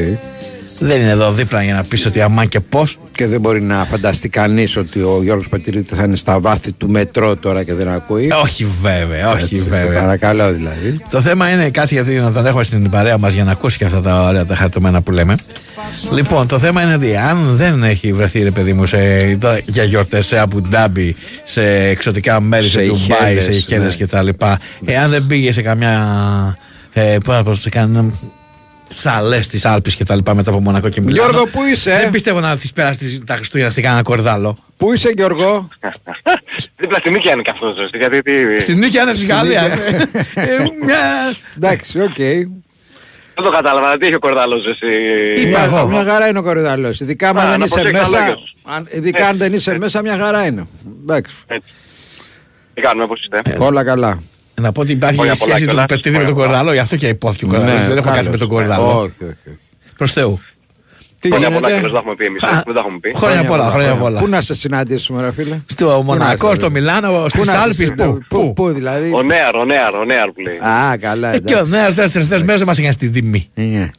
Δεν είναι εδώ δίπλα για να πεις ότι αμάν και πώς. Και δεν μπορεί να φανταστεί κανείς ότι ο Γιώργος Πατηρίτης θα είναι στα βάθη του μετρό τώρα και δεν ακούει. Όχι βέβαια, όχι Έτσι, σε βέβαια. παρακαλώ δηλαδή. Το θέμα είναι κάτι γιατί να τον έχουμε στην παρέα μας για να ακούσει και αυτά τα ωραία τα χαριτωμένα που λέμε. Λοιπόν, το θέμα είναι ότι αν δεν έχει βρεθεί ρε παιδί μου σε, τώρα, για γιορτές σε Αμπουντάμπι, σε εξωτικά μέρη, σε, Σε Ντουμπάι, Ιχέλες, σε Ιχέλε ναι. κτλ. Εάν δεν πήγε σε καμιά. Ε, πώς να πω, σε κανένα σαλέ της Άλπης και τα λοιπά μετά από Μονακό και Μιλάνο. Γιώργο, πού είσαι; Δεν πιστεύω να τη περάσει τα Χριστούγεννα στην κανένα Κορυδαλλό. Πού είσαι Γιώργο; Δίπλα στη Νίκαια είναι καθόλου ζωστή, γιατί τι... Στην Νίκαια είναι στη Στην Γαλλίας. Νίκαια. Ε, μια- Εντάξει, οκ. Δεν το κατάλαβα, τι έχει ο Κορυδαλλός εσύ. Είπα εγώ. Μια χαρά είναι ο Κορυδαλλός. Ειδικά αν Α, δεν να είσαι προσέξεις τα μέσα. λόγια σου. αν- Ειδικά αν δεν είσαι μέσα, μια χαρά είναι. Εντάξει. Τι κάνουμε, πώς είστε; Όλα καλά. Να πω ότι υπάρχει Χρόνια η πολλά σχέση του κιόλας. Πετρίδη με τον Χρόνια πολλά. Κορδάλο, γι' αυτό και υπόθηκε ο Κορδάλο. Ναι, δεν έχω κάτι καλώς. με τον Κορδάλο. Όχι, όχι. όχι. Προς Θεού. Τι Χρόνια πολλά και γίνεται. δεν τα έχουμε πει εμείς, Α, δεν τα έχουμε πει. Χρόνια πολλά, χρόνια πολλά. Πού να σε συναντήσουμε, ρε φίλε; Στο Μονακό, να στο σε- Μιλάνο, Πού στις να σε Άλπε. συναντήσουμε, Πού, πού; Πού δηλαδή; Ο Νέαρ, ο Νέαρ, ο Νέαρ που λέει. Α, καλά. Ε, Και ο εντάξει. νέο δεύτερε μέρε δεν μας έκανε στην τιμή. Ναι. Εμείς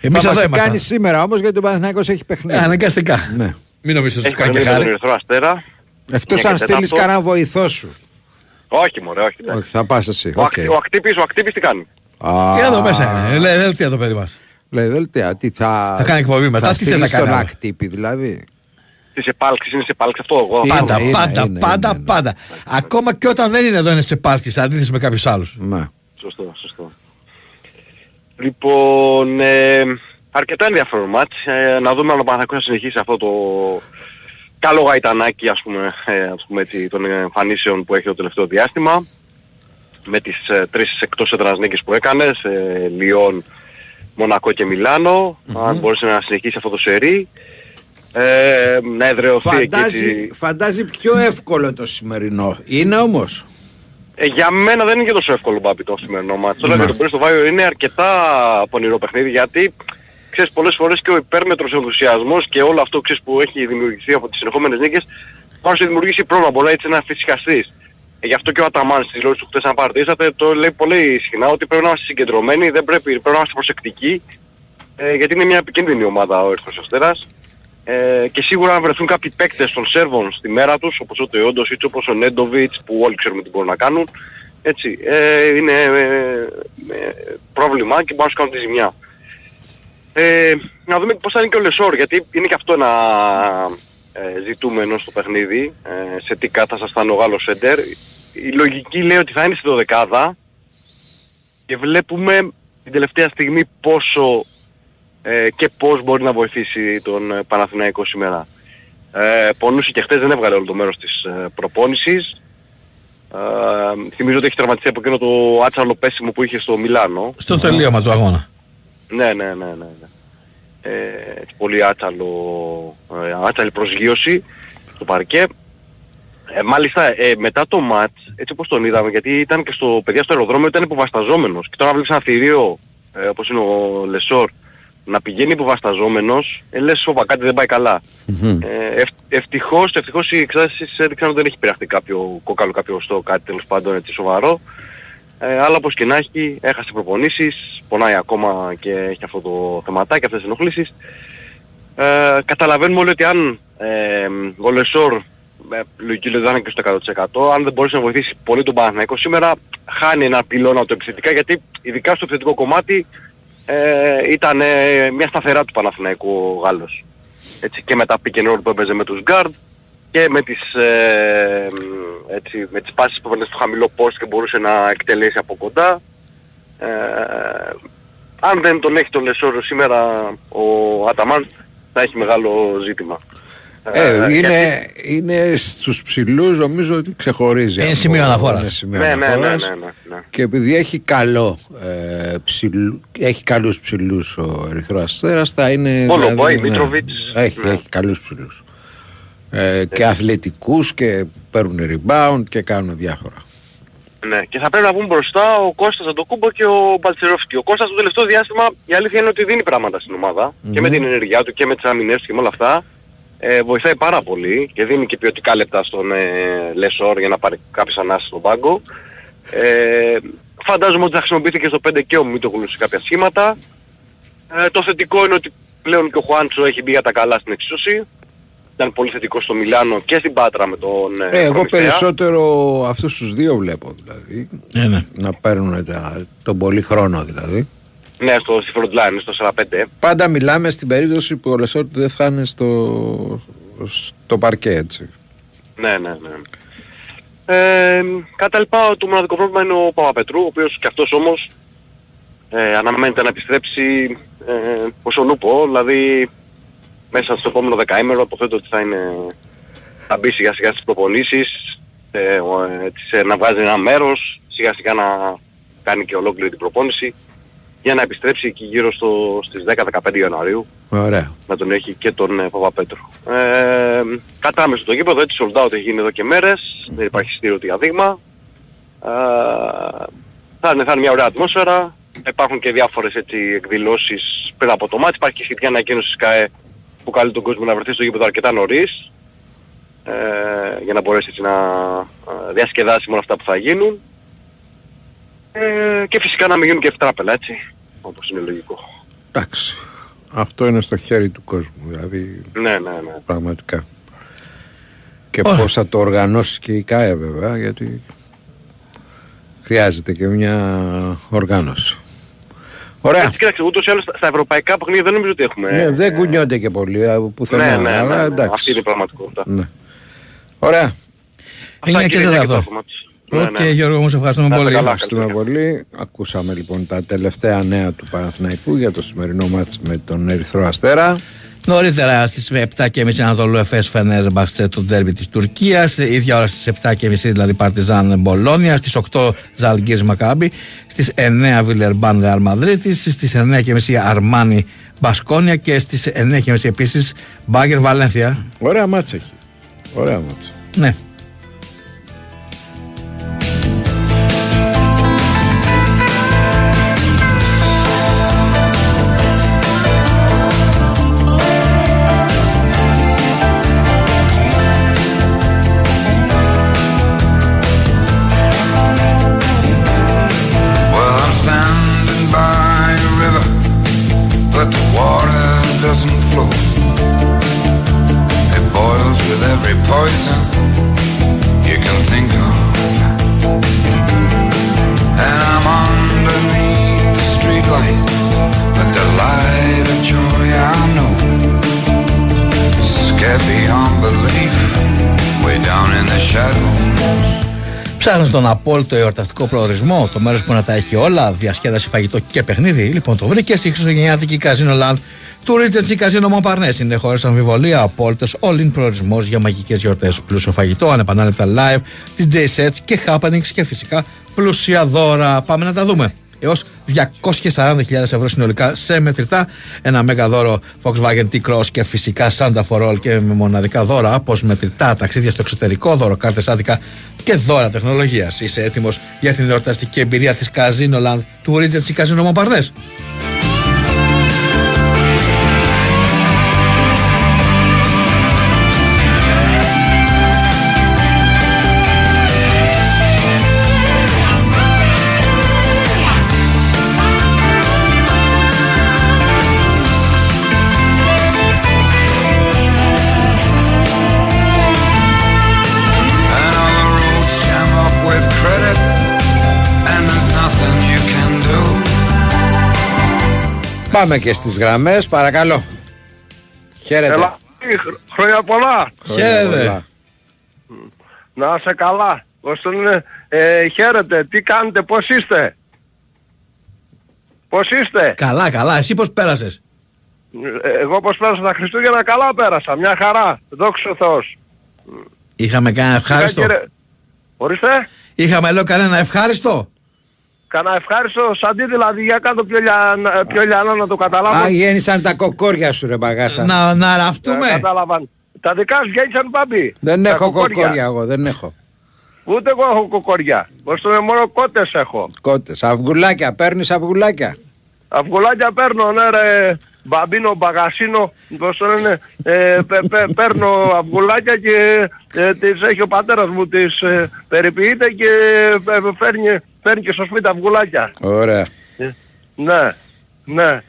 Θα εδώ μας την ήμασταν. κάνει σήμερα όμως γιατί ο Παναθηναϊκός έχει Ε, παιχνίδι. Αναγκαστικά. Ναι. Μην νομίζω ότι Έχει σου κάνει και παιχνίδι με τον χάρη. Ερυθρό Αστέρα. Εκτός Μια αν και στείλεις τέταρτο. κανένα βοηθό σου. Όχι μωρέ, όχι. εντάξει. Όχι, θα πας εσύ. Ο οκ. Ακτή- Ο Ακτύπης, ο Ακτύπης τι κάνει; Α, Και εδώ μέσα είναι. Λέει δελτία το παιδί μας. Λέει δελτία, τι θα... Θα κάνει εκπομπή μετά, Θα τι θέλει να στείλεις κάνει τον άλλο; ακτύπη δηλαδή; Τι σε επάλξεις, είναι σε επάλξεις αυτό εγώ. Είναι, Πάντα, είναι, πάντα, είναι, πάντα, είναι, είναι. πάντα. Ακόμα και όταν δεν είναι εδώ είναι σε επάλξεις, σε αντίθεση με κάποιους άλλους. Ναι. Σωστό, σωστό. Λοιπόν, ε, αρκετά ενδιαφέρον μάτς. Ε, να δούμε αν ο Παναθηναϊκός θα συνεχίσει αυτό το καλό γαϊτανάκι ας πούμε, ε, ας πούμε έτσι, των εμφανίσεων που έχει το τελευταίο διάστημα. Με τις ε, τρεις εκτός έδρας νίκες που έκανες, σε Λιόν, Μονακό και μιλανο Αν μπορέσει να συνεχίσεις αυτό το σερί. Ε, να εδραιωθεί εκεί Φαντάζει, έτσι. φαντάζει πιο εύκολο το σημερινό. Είναι όμως; Ε, για μένα δεν είναι και τόσο εύκολο μπάμπι το σημερινό μάτι. Τώρα Ναι. για τον Πρέστο Βάιο είναι αρκετά πονηρό παιχνίδι γιατί ξέρεις πολλές φορές και ο υπέρμετρος ενθουσιασμός και όλο αυτό ξέρεις, που έχει δημιουργηθεί από τις συνεχόμενες νίκες πάνω σε δημιουργήσει πρόβλημα. Μπορεί έτσι να φυσικαστείς. Ε, γι' αυτό και ο Αταμάν στις δηλώσεις του χτες αν παρατηρήσατε το λέει πολύ συχνά ότι πρέπει να είμαστε συγκεντρωμένοι, δεν πρέπει, πρέπει να είμαστε προσεκτικοί ε, γιατί είναι μια επικίνδυνη ομάδα ο Ερυθρός Αστέρας. Ε, και σίγουρα αν βρεθούν κάποιοι παίκτες των Σέρβων στη μέρα τους, όπως ο Τεόντος ή όπως ο Νέντοβιτς που όλοι ξέρουμε τι μπορούν να κάνουν, έτσι, ε, είναι ε, ε, πρόβλημα και μπορούν να σου κάνουν τη ζημιά. Ε, να δούμε πώς θα είναι και ο Λεσόρ, γιατί είναι και αυτό ένα ε, ζητούμενο στο παιχνίδι, ε, σε τι κατάσταση θα είναι ο Γάλλος Σέντερ. Η λογική λέει ότι θα είναι στη δωδεκάδα και βλέπουμε την τελευταία στιγμή πόσο ε, και πώς μπορεί να βοηθήσει τον ε, Παναθηναϊκό σήμερα. Ε, πονούσε και χτες δεν έβγαλε όλο το μέρος της ε, προπόνησης. Ε, θυμίζω ότι έχει τραυματιστεί από εκείνο το άτσαλο πέσιμο που είχε στο Μιλάνο. Στο τελείωμα του αγώνα. Ναι, ναι, ναι, ναι. ναι. Ε, έτσι πολύ άτσαλο, ε, άτσαλη προσγείωση στο παρκέ. Ε, μάλιστα ε, μετά το ματ, έτσι όπως τον είδαμε, γιατί ήταν και στο παιδιά στο αεροδρόμιο ήταν υποβασταζόμενος και τώρα βλέπεις ένα θηρίο ε, όπως είναι ο Λεσόρ να πηγαίνει υποβασταζόμενος, ε, λες σοβα κάτι δεν πάει καλά. Ε, ευ, ευτυχώς, ευτυχώς οι εξάσεις έδειξαν ότι δεν έχει πειραχτεί κάποιο κόκαλο, κάποιο στο κάτι τέλος πάντων έτσι σοβαρό. Ε, αλλά όπως και να έχει, έχασε προπονήσεις, πονάει ακόμα και έχει αυτό το θεματάκι, αυτές τις ενοχλήσεις. Ε, καταλαβαίνουμε όλοι ότι αν ε, ο Λεσόρ, με λογική λέει δεν είναι και στο 100%, αν δεν μπορέσει να βοηθήσει πολύ τον Παναθηναϊκό σήμερα, χάνει ένα πυλώνα το επιθετικά, γιατί ειδικά στο επιθετικό κομμάτι ε, ήταν ε, μια σταθερά του Παναθηναϊκού ο Γάλλος. Έτσι, και με τα pick and roll που έπαιζε με τους guard και με τις, ε, έτσι, με τις πάσεις που έπαιρνε στο χαμηλό post και μπορούσε να εκτελέσει από κοντά. Ε, αν δεν τον έχει τον Λεσόρ σήμερα ο Αταμάν θα έχει μεγάλο ζήτημα. Ε, Ε, είναι, γιατί- είναι στους ψηλούς νομίζω ότι ξεχωρίζει. Είναι από- σημείο αναφοράς. είναι σημείο Ναι, ναι, ναι, αναφοράς. ναι, ναι, ναι. Και επειδή έχει καλό ε, ψηλού, έχει καλούς ψηλούς ο Ερυθρός Αστέρας θα είναι... Όλο, Μπόι, ναι, Μίτροβιτς, Έχει, ναι. έχει καλούς ψηλούς. Ε, και αθλητικούς και παίρνουν rebound και κάνουν διάφορα. Ναι, και θα πρέπει να βγουν μπροστά ο Κώστας Αντοκούμπο και ο Μπαλτσερόφσκι. Ο Κώστας το τελευταίο διάστημα η αλήθεια είναι ότι δίνει πράγματα στην ομάδα και με την ενέργειά του και με τις άμυνες του και με όλα αυτά. Ε, βοηθάει πάρα πολύ και δίνει και ποιοτικά λεπτά στον ε, Λεσόρ για να πάρει κάποιες ανάσεις στον πάγκο. Ε, φαντάζομαι ότι θα χρησιμοποιηθεί και στο 5 και ο Μίτογλου σε κάποια σχήματα. Ε, το θετικό είναι ότι πλέον και ο Χουάντσο έχει μπει για τα καλά στην εξίσωση. Ήταν πολύ θετικό στο Μιλάνο και στην Πάτρα με τον ε, Ε, εγώ Προμηθέα. περισσότερο αυτούς τους δύο βλέπω δηλαδή. Ε, ναι. Να παίρνουν τα, τον πολύ χρόνο δηλαδή. Ναι, στο, στη front line, στο 45. Πάντα μιλάμε στην περίπτωση που ο Λεσόρ δεν θα είναι στο, στο παρκέ έτσι. Ναι, ναι, ναι. Ε, κατά λοιπά, το μοναδικό πρόβλημα είναι ο Παπαπετρού, ο οποίος και αυτός όμως ε, αναμένεται να επιστρέψει ε, ως ο Νούπο, δηλαδή μέσα στο επόμενο δεκαήμερο αποθέτω ότι θα είναι θα μπει σιγά σιγά στις προπονήσεις, ε, ο, ε, έτσι, ε, να βγάζει ένα μέρος, σιγά σιγά να κάνει και ολόκληρη την προπόνηση για να επιστρέψει εκεί γύρω στο, στις 10-15 Ιανουαρίου Ωραία. να τον έχει και τον ε, Παπαπέτρου. Ε, κατάμεσο το γήπεδο, έτσι sold out έχει γίνει εδώ και μέρες, δεν υπάρχει στήριο διαδείγμα. Ε, θα, είναι, θα είναι μια ωραία ατμόσφαιρα, υπάρχουν και διάφορες έτσι εκδηλώσεις πριν από το μάτς, υπάρχει και σχετική ανακοίνωση ΣΚΑΕ που καλεί τον κόσμο να βρεθεί στο γήπεδο αρκετά νωρίς ε, για να μπορέσει έτσι να ε, διασκεδάσει με όλα αυτά που θα γίνουν. Ε, και φυσικά να μην γίνουν και ευτράπελα, έτσι, όπως είναι λογικό. Εντάξει. Αυτό είναι στο χέρι του κόσμου. Δηλαδή Ναι, ναι, ναι. πραγματικά. Και πώς θα το οργανώσεις και η ΚΑΕ βέβαια γιατί χρειάζεται και μια οργάνωση. Ωραία. Έτσι, κοίταξε, ούτως ή άλλως στα- στα ευρωπαϊκά παιχνίδια δεν νομίζω ότι έχουμε... Ναι, δεν κουνιόνται και πολύ από πουθενά. ναι, ναι, αλλά ναι, ναι, εντάξει. αυτή είναι η πραγματικότητα. Ναι. Ωραία. Είναι και κύριε τέταρτο. Γιάκη, το μάτς. Ναι, Οκ, ναι. Γιώργο μου, σε ευχαριστούμε Να είστε πολύ. καλά. Ευχαριστούμε πολύ. Ακούσαμε λοιπόν τα τελευταία νέα του Παναθηναϊκού για το σημερινό μάτς με τον Ερυθρό Αστέρα. Νωρίτερα στις 7.30 Ανατολού Εφέ Φενέρ Μπαχτσέ το ντέρμπι της Τουρκίας. ίδια ώρα στις 7.30 δηλαδή Παρτιζάν Μπολόνια. Στις 8 Ζαλγκύρ Μακάμπι. Στις 9 Βιλερμπάν Ρεάλ Μαδρίτη. Στις 9.30 Αρμάνι Μπασκόνια. Και στις 9.30 επίσης Μπάγκερ Βαλένθια. Ωραία μάτσα έχει. Ωραία μάτσα. Ναι. Poison you can think of. And I'm underneath the streetlight, but the light of joy I know. Scared beyond belief, way down in the shadows. Ψάχνει τον απόλυτο εορταστικό προορισμό, το μέρος που να τα έχει όλα, διασκέδαση, φαγητό και παιχνίδι. Λοιπόν, το βρήκες στη Χριστουγεννιάτικη Καζίνο Land του Regency Καζίνο Μοπαρνέ. Είναι χωρί αμφιβολία απόλυτος all-in προορισμός για μαγικές γιορτές. Πλούσιο φαγητό, ανεπανάληπτα live, DJ sets και happenings και φυσικά πλούσια δώρα. Πάμε να τα δούμε. Έως 240.000 ευρώ συνολικά σε μετρητά. Ένα μέγα δώρο Volkswagen T-Cross και φυσικά Santa for All και με μοναδικά δώρα από μετρητά, ταξίδια στο εξωτερικό, δώρο κάρτε άδικα και δώρα τεχνολογίας. Είσαι έτοιμος για την εορταστική εμπειρία της Casino Land του Regency Casino Montparnasse. Πάμε και στις γραμμές, παρακαλώ. Χαίρετε. Έλα, χ- χρόνια πολλά. Χαίρετε. Να είσαι καλά. Πώς το λένε, ε, χαίρετε. Τι κάνετε, πώς είστε; Πώς είστε; Καλά, καλά. Εσύ πώς πέρασες; Ε, Εγώ πώς πέρασα τα Χριστούγεννα καλά πέρασα. Μια χαρά. Δόξα ο Θεός. Είχαμε κανένα ευχάριστο; Κύριε- Ορίστε. Είχαμε λέω κανένα ευχάριστο; Κανένα ευχάριστο σαν τι δηλαδή για κάτω πιο, λια, πιο λιανό να το καταλάβω. Α, γέννησαν τα κοκόρια σου ρε μπαγάσα. Να, να ραφτούμε. Ε, κατάλαβαν. Τα δικά σου γέννησαν πάμπη. Δεν Τα έχω κοκόρια εγώ, δεν έχω. Ούτε εγώ έχω κοκόρια. Πώς το λένε, μόνο κότες έχω. Κότες, αυγουλάκια, παίρνεις αυγουλάκια; Αυγουλάκια παίρνω, ναι ρε, μπαμπίνο, μπαγασίνο, πώς το λένε, ε, πε- πε- παίρνω αυγουλάκια και ε, τις έχει ο πατέρας μου, τις ε, περιποιείται και ε, φέρνει, φέρνει και στο σπίτι αυγουλάκια. Ωραία. Ε, ναι, ναι.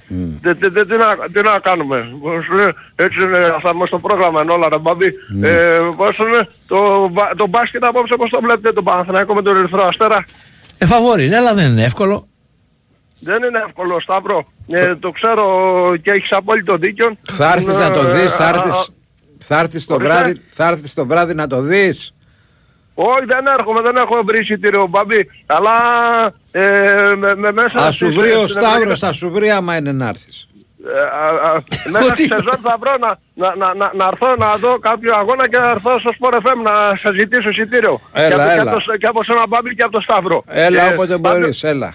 Τι, τι, τι, τι να, τι να κάνουμε. Πώς λένε, έτσι είναι, θα είμαστε στο πρόγραμμα εν όλα ρε μπαμπί. Ε, πώς το λένε, το, μπα- το μπάσκετ απόψε πώς το βλέπετε το Παναθηναϊκό με τον Ερυθρό Αστέρα; Ε, φαβόρι, ναι, αλλά δεν είναι εύκολο. Δεν είναι εύκολο Σταύρο. Ε, το ξέρω και έχεις απόλυτο δίκιο. Θα έρθεις να το δεις, θα Ε, έρθεις, θα έρθεις το Ορίστε. βράδυ, θα έρθεις το βράδυ να το δεις. Όχι δεν έρχομαι, δεν έχω βρει εισιτήριο μπαμπί. Αλλά ε, με, με μέσα Θα σου στις- βρει ο στην Σταύρος, Αμερική- θα σου βρει άμα είναι να έρθεις. Ε, α, α, μέσα στη σεζόν θα βρω να, να, να, να, να έρθω να δω κάποιο αγώνα και να έρθω στο Sport FM να σας ζητήσω εισιτήριο. Έλα, και, από, έλα. Και, από, το- και από σένα μπαμπί και από το Σταύρο. Έλα Ε, όποτε πάντως- μπορείς, έλα.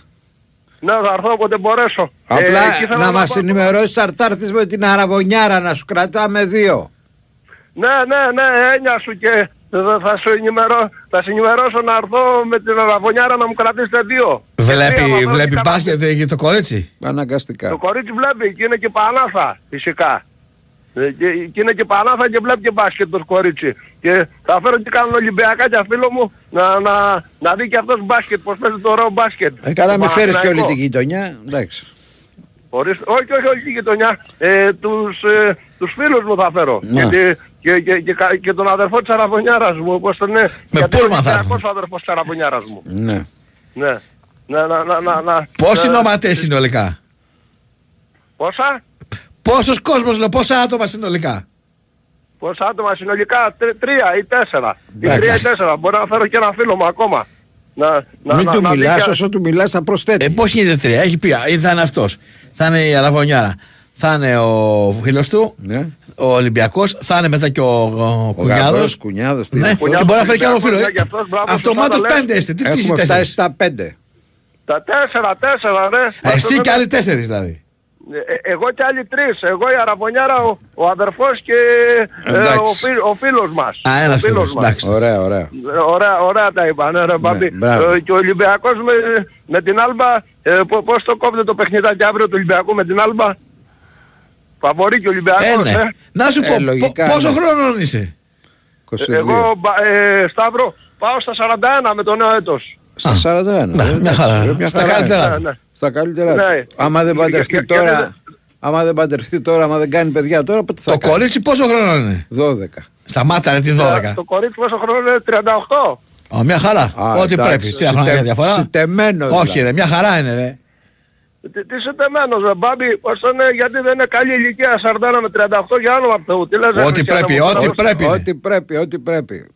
Ναι, θα έρθω όποτε μπορέσω. Ε, Απλά εκεί θέλω να μας πάω- ενημερώσεις αν θα έρθεις με την αραβωνιάρα να σου κρατάμε δύο. Ναι, ναι, ναι, έννοια σου και θα, θα, σου ενημερώ, θα σε ενημερώσω να έρθω με την αραβωνιάρα να μου κρατήσετε δύο. Βλέπει, Δύο, μα βλέπει δεν μπάσκετ ε, το κορίτσι; Αναγκαστικά. Το κορίτσι βλέπει και είναι και πανάθα φυσικά. Ε, Και, και είναι και πανάθα και βλέπει και μπάσκετ το κορίτσι. Και θα φέρω και κανένα Ολυμπιακάκια φίλο μου να, να, να δει και αυτός μπάσκετ, πώς παίζει το ωραίο μπάσκετ. Ε, καλά Το με φέρεις και όλη Παναθηναϊκό. την γειτονιά, εντάξει. Ορίστε, όχι, όχι, όχι η γειτονιά. Ε, τους, ε, τους φίλους μου θα φέρω. Να. Γιατί, και, και, και, κα- και τον αδερφό της Αραβωνιάρας μου, όπως τον είναι. Με πούλμα θα έρθουν. ο αδερφός της Αραβωνιάρας μου. Ναι. Ναι. Ναι, να, να, να, να. Πόσοι ε, νοματές συνολικά; Πόσα; Πόσος κόσμος, λέω, πόσα άτομα συνολικά; Πόσα άτομα συνολικά, τρι- τρία ή τέσσερα. Ή Εντάξει. τρία ή τέσσερα. Μπορεί να φέρω και ένα φίλο μου ακόμα. Να, να, Μην να, του να δει μιλάς, και- όσο του μιλάς θα προσθέτεις. Ε, πώς γίνεται τρία, έχει πει, ή θα είναι αυτός, θα είναι η Αραβωνιάρα, θα είναι ο φίλος του, Ναι. ο Ολυμπιακός, θα είναι μετά και ο, ο, Ο Κουνιάδος. Γαβρός, Κουνιάδος, τι Ναι, είναι και αυτό. μπορεί να φέρει και άλλο φίλο. Ολυμπιακός, Ε, για αυτός, μπράβο, Αυτομάτως σωστά το πέντε είστε. Τι τι Έχουμε είστε φτάσει τέσσερις. στα πέντε. Τα τέσσερα, τέσσερα, ρε. Α, Εσύ Αυτό και δεν- άλλοι τέσσερις δηλαδή. Ε, εγώ και άλλοι τρεις. Εγώ η Αραβωνιάρα, ο, ο αδερφός και ε, Εντάξει. ο, φι, ο φίλος μας. Α, ένας Ο φίλος, μας. εντάξει. Ωραία, ωραία. Ε, Ωραία, ωραία τα είπα, ναι ρε μπαμπή. μπράβο. Ε, και ο Ολυμπιακός με, με την Άλμπα, ε, πο- πώς το κόβεται το παιχνιδάκι αύριο του Ολυμπιακού με την Άλμπα; Φαβορεί και ο Ολυμπιακός, Ε, ναι. ε. Να σου Ε, πω, λογικά, πο- πόσο ναι. χρόνο είσαι; 22. Εγώ, μπα- ε, Σταύρο, πάω στα 41 με το νέο έτος. Στα 41. Ναι, ε, μια χαρά. ε, μια Στα χαρά καλύτερα. Είναι. Ναι, ναι. Στα καλύτερα. Ναι. Άμα δεν Και- παντρευτεί και- και- τώρα, άμα δεν παντρευτεί τώρα, άμα δεν κάνει παιδιά τώρα, πότε θα Το κάνει; κορίτσι πόσο χρόνο είναι; 12. Σταμάτα ρε τη 12. Το κορίτσι πόσο χρόνο είναι 38. Ω, μια χαρά. Α, Ό,τι εντάξει, πρέπει. Τι χρόνια συτε- διαφορά. συτεμένος Όχι δηλαδή. ρε, μια χαρά είναι ρε. Τι, τι είσαι τεμένος ρε Μπάμπη, πώς το είναι, γιατί δεν είναι καλή ηλικία 41 με 38 για όνομα του Θεού. Τι λες, ρε, Ό,τι Χριστιανέ πρέπει, μου, ό,τι τώρα, πρέπει. είναι. Ό,τι πρέπει, ό,τι πρέπει.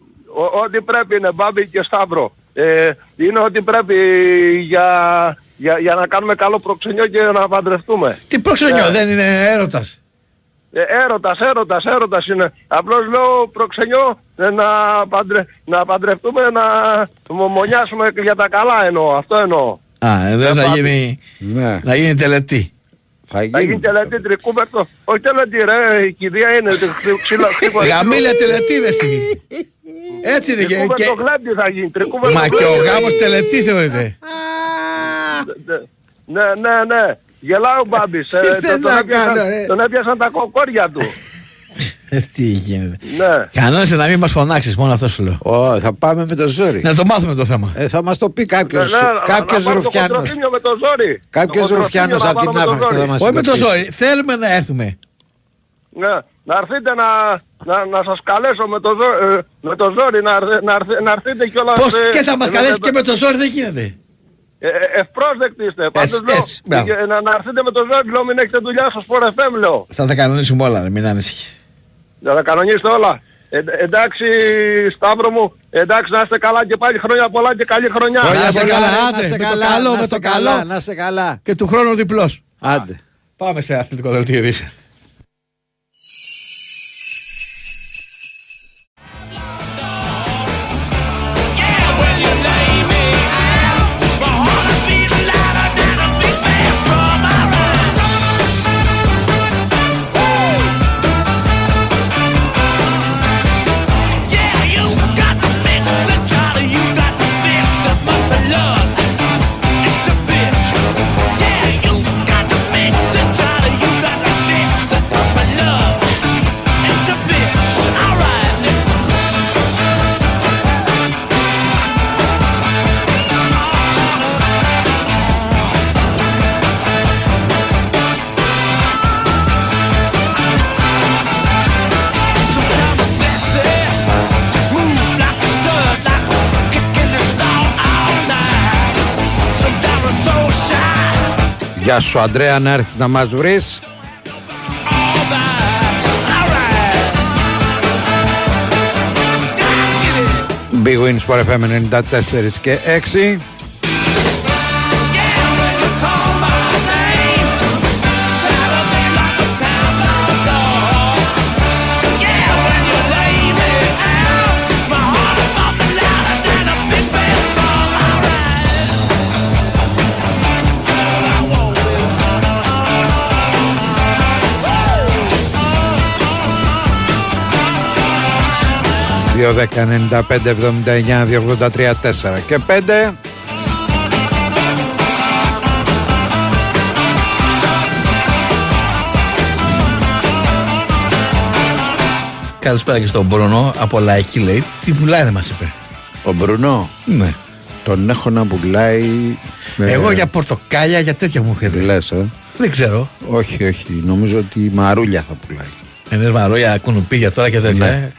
Ο- Ό,τι πρέπει είναι Μπάμπη και Σταύρο. Ε, είναι ό,τι πρέπει για, για, για να κάνουμε καλό προξενιό και να παντρευτούμε. Τι προξενιό, Ε, δεν είναι έρωτας; Ε, έρωτας, έρωτας, έρωτας είναι. Απλώς λέω προξενιό ε, να, παντρε, να παντρευτούμε, να μο- μονιάσουμε για τα καλά εννοώ. Αυτό εννοώ. Α, εδώ Ε, θα Μπάμπη. γίνει, Ναι. να γίνει τελετή. Θα Θα γίνει γίνει. τελετή τρικούπερτο. Όχι τελετή ρε, η κηδεία είναι το ξύ- ξύλο ξύλο. Γαμήλια τελετή δεν εσύ. Έτσι είναι και, και... Τρικούπερτο γλέντι θα γίνει. τρικούπερτο Μα και ο γλέντι. γάμος τελετή θεωρείται. Ναι, ναι, ναι. Γελάει ο Μπάμπης. Ε, θες τον- τον να έπιασαν- κάνω, ρε; Τον έπιασαν τα κοκόρια του. Ε, Τι γίνεται. Ναι. Κανόνισε να μην μας φωνάξεις, μόνο αυτό σου λέω. Ω, θα πάμε με το ζόρι. Να το μάθουμε το θέμα. Ε, θα μας το πει κάποιος, Ναι, ναι, να- κάποιος να πάρω το ρουφιάνος. κοντροφύμιο με το ζόρι. Κάποιος Το ρουφιάνος κοντροφύμιο από να την πάρω με το άβρα ζόρι. θα μας Όχι με το συμπατήσει. ζόρι, θέλουμε να έρθουμε. Ναι. Να έρθετε να, να, να σας καλέσω με το, ζό, ε, με το ζόρι, να, έρθε- να, έρθε- να έρθετε κιόλας... Πώς ε, και θα μας ε, καλέσει ε, και με το ζόρι δεν γίνεται. Ε, ε, ευπρόσδεκτοι είστε. Πάντως λέω, έτσι, μπράβο. ε, να, να έρθετε με το ζόρι, λέω, μην έχετε δουλειά στο Sport FM, λέω. Θα τα κανονίσουμε όλα, ρε, μην ανησυχείς. Να τα κανονίσετε όλα. Ε, εντάξει, Σταύρο μου, εντάξει, να είστε καλά και πάλι χρόνια πολλά και καλή χρονιά. Χρόνια Να σε σε καλά, καλά, άντε, να σε με το καλά, καλό, να με σε το καλά, καλό. Να σε καλά. Και του χρόνου διπλός. Άντε. Πάμε σε αθλητικό δελτίο ειδήσεων. Γεια σου Αντρέα, να έρθεις να μας βρεις. Big Win Sport FM 94 και 6. Δύο δέκα, 95, 79, 283, 4 και 5. Καλησπέρα και στον Μπρουνό από Λαϊκή λέει. Τι πουλάει δεν μας είπε. Ο Μπρουνό. Ναι. Τον έχω να πουλάει. με- Εγώ για πορτοκάλια, για τέτοια μου είχε πει. Λες, ε. Δεν ξέρω. Όχι, όχι. Νομίζω ότι η μαρούλια θα πουλάει. Είναι μαρούλια, κουνουπίδια τώρα και τέτοια. Ναι.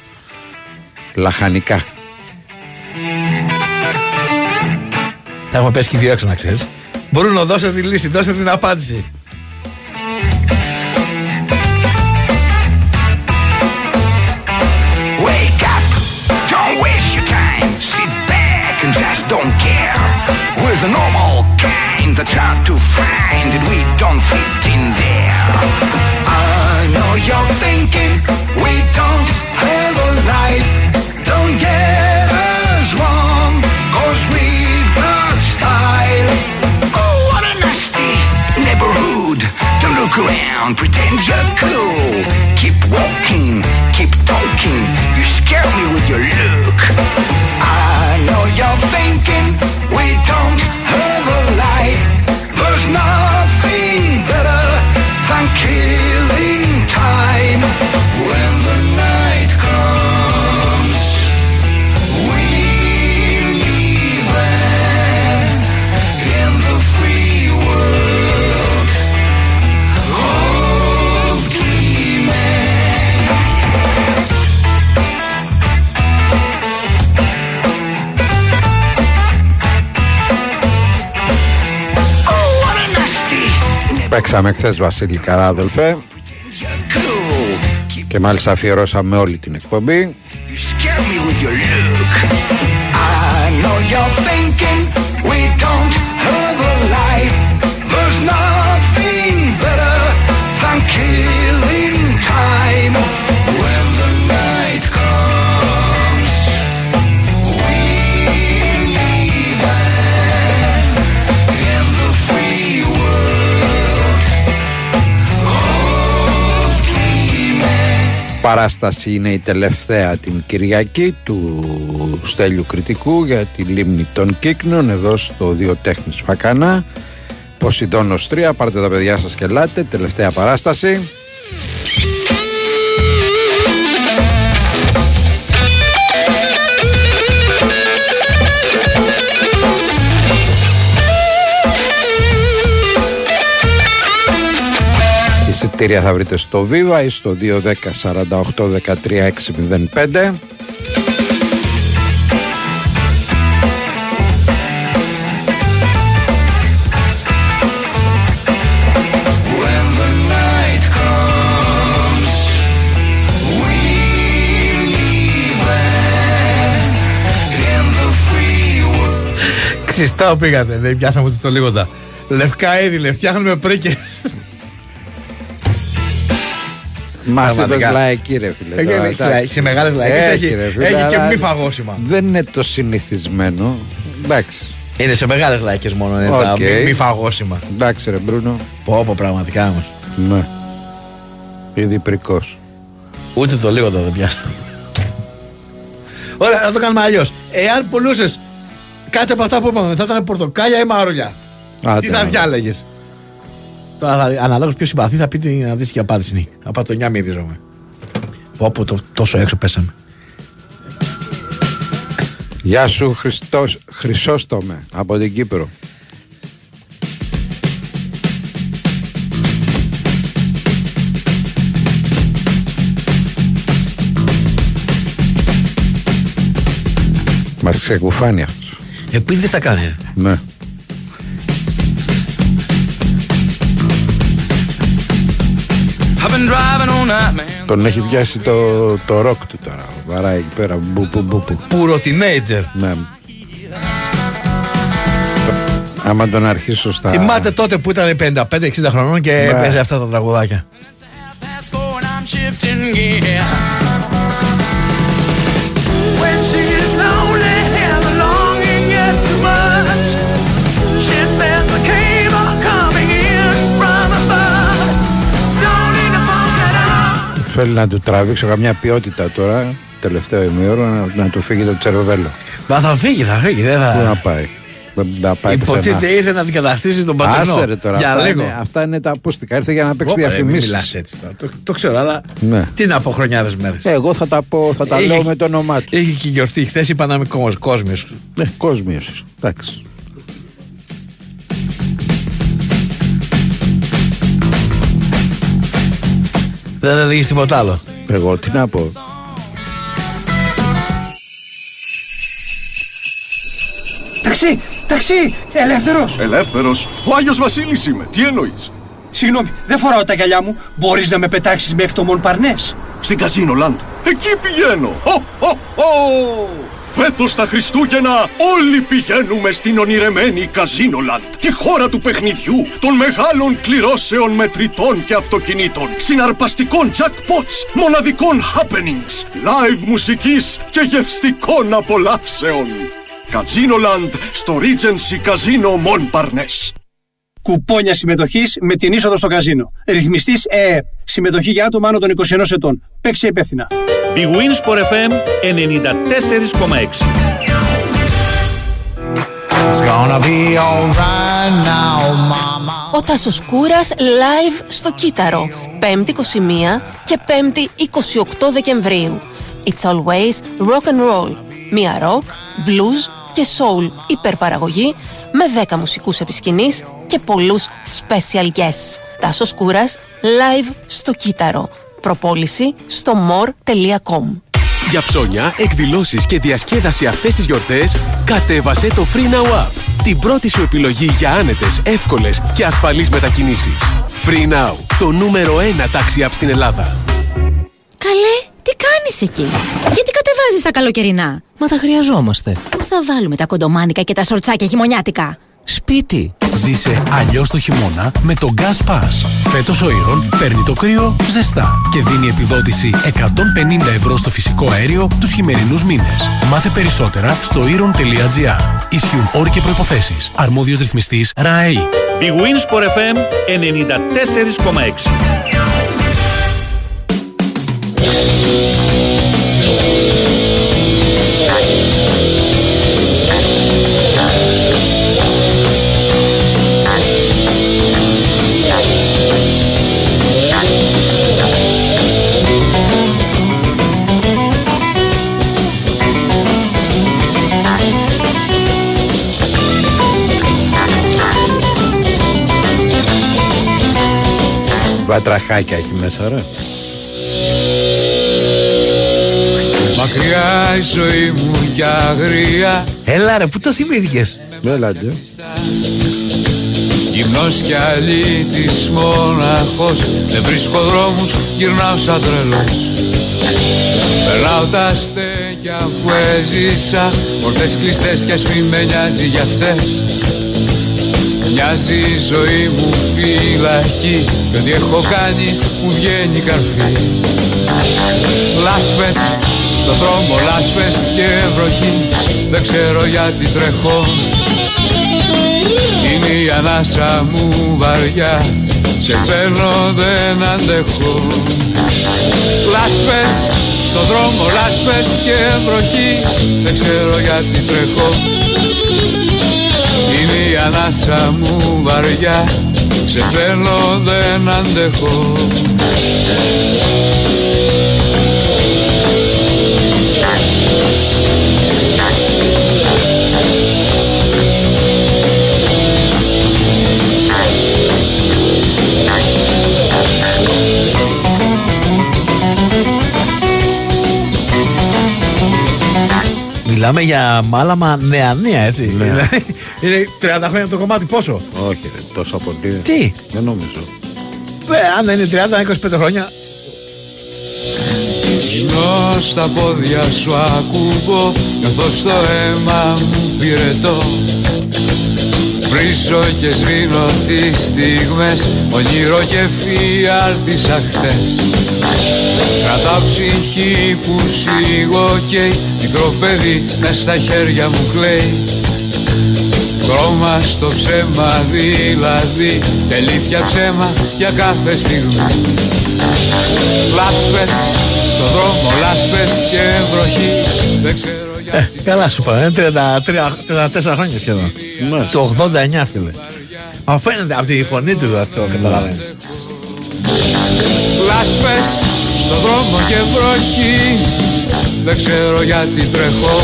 Τα έχουμε πέσει και δύο έξω να ξέρεις. Μπορούν να δώσει τη λύση, δώσε την απάντηση. Around, pretend you're cool. Keep walking, keep talking. You scare me with your look. I know you're thinking Παίξαμε χθες Βασίλη Καράδελφε και μάλιστα αφιερώσαμε όλη την εκπομπή. Scare Παράσταση είναι η τελευταία την Κυριακή του Στέλιου Κριτικού για τη λίμνη των Κύκνων εδώ στο Δύο Τέχνης Φακανά. Ποσειδώνος 3, πάρτε τα παιδιά σας και ελάτε, τελευταία παράσταση. Εισιτήρια θα βρείτε στο Viva ή στο 210 48 13 605. When the night comes, we live in the free world. Ξιστάω πήγατε, δεν πιάσαμε ούτε το λίγοντα. Λευκά έδιλε, φτιάχνουμε πριν και. Μας Πραγματικά. εδώ λαϊκή ρε φίλε. Έχει- τώρα, έχει εντάξει. λαϊκή, σε μεγάλες λαϊκές έχει- ρε φίλε, έχει και αλλά μη φαγόσιμα. Δεν είναι το συνηθισμένο. Εντάξει. Είναι σε μεγάλες λαϊκές μόνο, είναι τα Οκ. μη, μη φαγόσιμα. Εντάξει ρε Μπρούνο. Πω, πω, πραγματικά όμως. Ναι. Ήδη πρικός. Ούτε το λίγοντα δεν πιάσω. Ωραία, να το κάνουμε αλλιώς. Εάν πουλούσες κάτι από αυτά που είπαμε, θα ήταν πορτοκάλια ή μαρούλια. Άντε, Τι θα να διάλεγες; Τώρα, αναλόγως ποιος συμπαθεί, θα πει την αντίστοιχη απάντηση. Από το 9 μύριζομαι. Πω, πω, το, τόσο έξω πέσαμε. Γεια σου Χριστός, Χρυσόστομε από την Κύπρο. Μας ξεκουφάνει αυτός. Επειδή δεν θα κάνει. Ναι. Τον έχει πιάσει το, το ροκ του τώρα. Βαράει εκεί πέρα. Μπου, μπου, μπου, μπου. Πουρο teenager. Ναι. Άμα τον αρχίσει σωστά. Θυμάται τότε που ήταν 55-60 χρονών και Ναι. παίζει αυτά τα τραγουδάκια. Θέλει να του τραβήξω καμιά ποιότητα τώρα, τελευταίο ημίωρο, να, να του φύγει το τσερβέλο. Μα θα φύγει, θα φύγει. Δεν Πού να θα... πάει; Δεν θα πάει Υποτίθεται πουθενά. ήρθε να αντικαταστήσει τον πατερνό. Άσε ρε τώρα. Για αυτά, λίγο. Είναι, αυτά είναι τα ακουστικά. Ήρθε για να παίξει Ωπα, ρε, μην διαφημίσεις. μιλάς έτσι τώρα. Το, το ξέρω, αλλά Ναι. τι να πω χρονιάδες μέρες. Εγώ θα τα πω, θα τα Είχε- λέω με το όνομά τους. Είχε και γιορτή χθες, είπα να είμαι κόσμο. Ναι, κόσμιος. Εντάξει. Δεν έλεγε τίποτα άλλο. Εγώ τι να πω. Ταξί, ταξί, ελεύθερος. Ελεύθερος. Ο Άγιος Βασίλης είμαι. Τι εννοείς; Συγγνώμη, δεν φοράω τα γυαλιά μου. Μπορείς να με πετάξεις μέχρι το Μονπαρνές. Στην Καζίνο Λαντ. Εκεί πηγαίνω. Χω, χω, χω. Φέτος τα Χριστούγεννα όλοι πηγαίνουμε στην ονειρεμένη Καζίνο Λαντ. Τη χώρα του παιχνιδιού, των μεγάλων κληρώσεων μετρητών και αυτοκινήτων, συναρπαστικών jackpots, μοναδικών happenings, live μουσικής και γευστικών απολαύσεων. Καζίνο Λαντ στο Regency Casino Montparnasse. Κουπόνια συμμετοχής με την είσοδο στο καζίνο. Ρυθμιστής ΕΕ. Συμμετοχή για άτομα άνω των 21 ετών. Παίξε υπεύθυνα. Big Wins for FM 94,6. It's gonna be alright now, mama. Ο Τάσος Κούρας live στο Κύτταρο. 5η 21 και 5η 28 Δεκεμβρίου. It's always rock and roll. Μία rock, blues και soul υπερπαραγωγή με 10 μουσικούς επισκηνής και πολλούς special guests. Τάσος Κούρας live στο Κύτταρο. Προπόληση στο more.com. Για ψώνια, εκδηλώσεις και διασκέδαση αυτές τις γιορτές, κατέβασε το Free Now App. Την πρώτη σου επιλογή για άνετες, εύκολες και ασφαλείς μετακινήσεις. Free Now, το νούμερο 1 τάξη app στην Ελλάδα. Καλέ, τι κάνεις εκεί; Γιατί κατεβάζεις τα καλοκαιρινά; Μα τα χρειαζόμαστε. Πού θα βάλουμε τα κοντομάνικα και τα σορτσάκια χειμωνιάτικα. Σπίτι. Ζήσε αλλιώς το χειμώνα με το Gas Pass. Φέτος ο Ήρων παίρνει το κρύο ζεστά και δίνει επιδότηση 150 ευρώ στο φυσικό αέριο τους χειμερινούς μήνες. Μάθε περισσότερα στο ήρων.gr. Ισχύουν όροι και προποθέσει. Αρμόδιος ρυθμιστής ΡΑΕΗ. Big Wins for FM 94,6. Βατραχάκια έχει μέσα, ρε. Μακριά η ζωή μου κι αγρία Έλα ρε, πού το θυμήθηκες; Έλα, ντε. Γυμνός κι αλήτης μοναχός Δεν βρίσκω δρόμους, γυρνάω σαν τρελός Περνάω τα στέκια που έζησα Πορτές κλειστές κι ας μη με νοιάζει για αυτές Μοιάζει η ζωή μου φυλακή. Και ό,τι έχω κάνει μου βγαίνει καρφί. Λάσπες, στον δρόμο λάσπες και βροχή. Δεν ξέρω γιατί τρέχω. Είναι η ανάσα μου βαριά. Σε θέλω δεν αντέχω. Λάσπες, στον δρόμο λάσπες και βροχή. Δεν ξέρω γιατί τρέχω. είναι η ανάσα μου βαριά Σε θέλω δεν αντέχω Μιλάμε για μάλαμα νεανία, έτσι. Ναι. Δηλαδή, Είναι 30 χρόνια το κομμάτι πόσο; Όχι, ρε, τόσο πολύ. Τι; Δεν νομίζω. Ε, αν δεν είναι 30, 25 χρόνια. Γυμνώ στα πόδια σου ακούω Καθώς το αίμα μου πυρετώ Βρίζω και σβήνω τις στιγμές Ονείρο και φιάλτισα χτες Κρατάω ψυχή που σίγω καίει Μικρό παιδί μες στα χέρια μου κλαίει Χρώμα στο ψέμα δηλαδή Και αλήθεια ψέμα για κάθε στιγμή Λάσπες, στο δρόμο λάσπες και βροχή Δεν ξέρω Ε, καλά σου είπα, είναι 33, 34 χρόνια σχεδόν. Το 89 φίλε. Μα φαίνεται από τη φωνή του αυτό, καταλαβαίνεις. Λάσπες, στο δρόμο και βροχή Δεν ξέρω γιατί τρέχω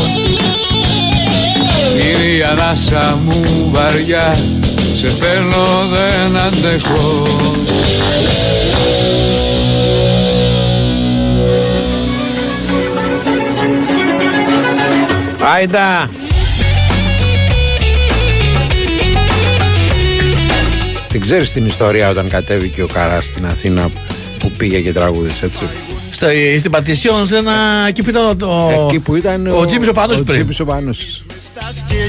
Είναι η ανάσα μου βαριά Σε θέλω δεν αντέχω Άιντα! Την ξέρεις την ιστορία όταν κατέβηκε ο Καράς στην Αθήνα που πήγε και τραγούδισε έτσι; Στο, στην Πατησιόν, σε ένα. εκεί που ήταν ο. ο Εκεί που ήταν ο Τζίμις ο Πάνος ο πριν. Τζίμις ο Πάνος.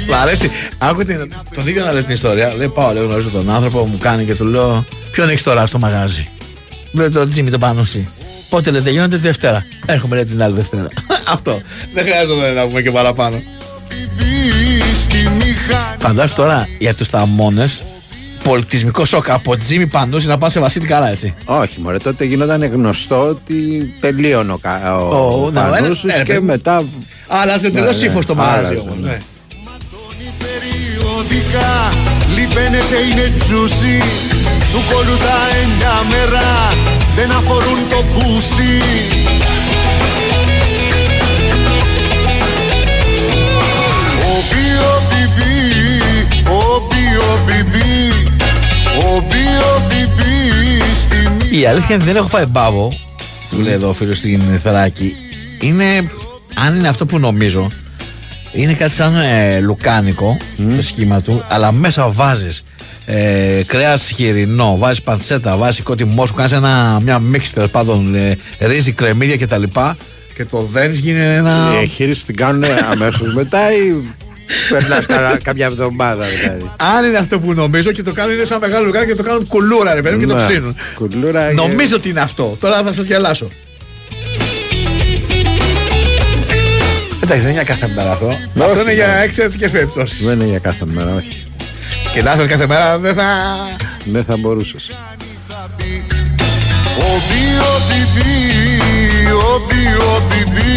Μ' αρέσει. Άκου την, τον ίδιο να λέει την ιστορία. Λέει πάω, λέει, γνωρίζω τον άνθρωπο, μου κάνει και του λέω Ποιον έχεις τώρα στο μαγάζι; Μου λέει τον Τζίμι τον πάνω εσύ. Πότε λέει τελειώνεται τη Δευτέρα. Έρχομαι λέει την άλλη Δευτέρα. Αυτό. Δεν χρειάζεται να πούμε και παραπάνω. Φαντάσου τώρα για τους θαμώνες πολιτισμικό σοκ από Τζίμι Πανούση να πάνε σε Βασίλη Καρά, έτσι. Όχι, μωρέ, τότε γινόταν γνωστό ότι τελείωνε ο, Κα- ο, Ο- ο ναι, Πανούσης ναι, ναι, και ναι. μετά... Αλλά σε τελείω Ναι, ναι, ύφος το μαγάζι άλλαζε, όμως. Ναι. Περιοδικά λιπαίνεται είναι τζούσι Του κόλου τα εννιά μέρα δεν αφορούν το πούσι Οποίο πιπί, οποίο πιπί Οποίο πιπί στη Η αλήθεια είναι ότι δεν έχω φάει μπάβο, που λέει εδώ ο φίλος στην Θεράκη. Είναι, αν είναι αυτό που νομίζω, Είναι κάτι σαν ε, λουκάνικο στο σχήμα του, αλλά μέσα βάζεις ε, κρέας χοιρινό, βάζεις παντσέτα, βάζεις κότι μόσκου, κάνεις μια μίξη τέλος πάντων ε, ρύζι, κρεμμύδια κτλ. Και το δένεις γίνει ένα. Η εγχείρηση την κάνουν αμέσως μετά ή περνάς καμιά εβδομάδα δηλαδή; Αν είναι αυτό που νομίζω και το κάνουν είναι σαν μεγάλο λουκάνικο και το κάνουν κουλούρα, ρε παιδί μου, και το Ναι. ψήνουν. Κουλούρα. Νομίζω ότι είναι αυτό. Τώρα θα σας γελάσω. Εντάξει, δεν είναι για κάθε μέρα αυτό. αυτό είναι για εξαιρετικές περιπτώσεις. Δεν είναι για κάθε μέρα, όχι. Και να έρθεις κάθε μέρα δεν θα. Δεν θα μπορούσες. Obio bibi, obio bibi,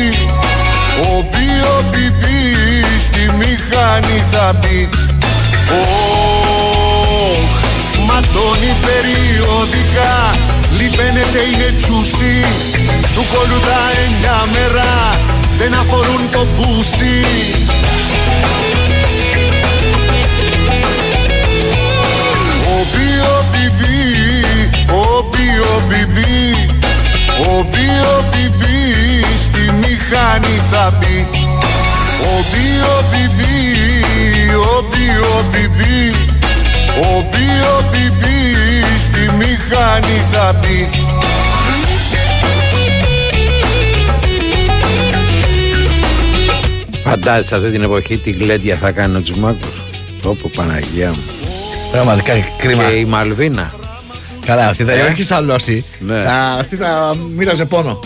obio bibi, στη μηχανή θα μπει. Ωχ, ματώνει περιοδικά, λιπαίνεται είναι τσούσι, του κόλου τα εννιά μέρα, δεν αφορούν το πουσί. Οπίο πιμπί, οπίο πιμπί, οπίο πιμπί στη μηχανή θα. Οπίο πιμπί, οπίο πιμπί, οπίο πιμπί στη μηχανή θα. Φαντάζεσαι σε αυτή την εποχή τι γλέντια θα κάνει ο Τσιμάκος. Τόπο Παναγία μου. Πραγματικά κρίμα. Και η Μαλβίνα. Καλά, αυτή θα Ε; έχει σαλώσει. Ναι. Θα- Αυτή θα μοίραζε πόνο.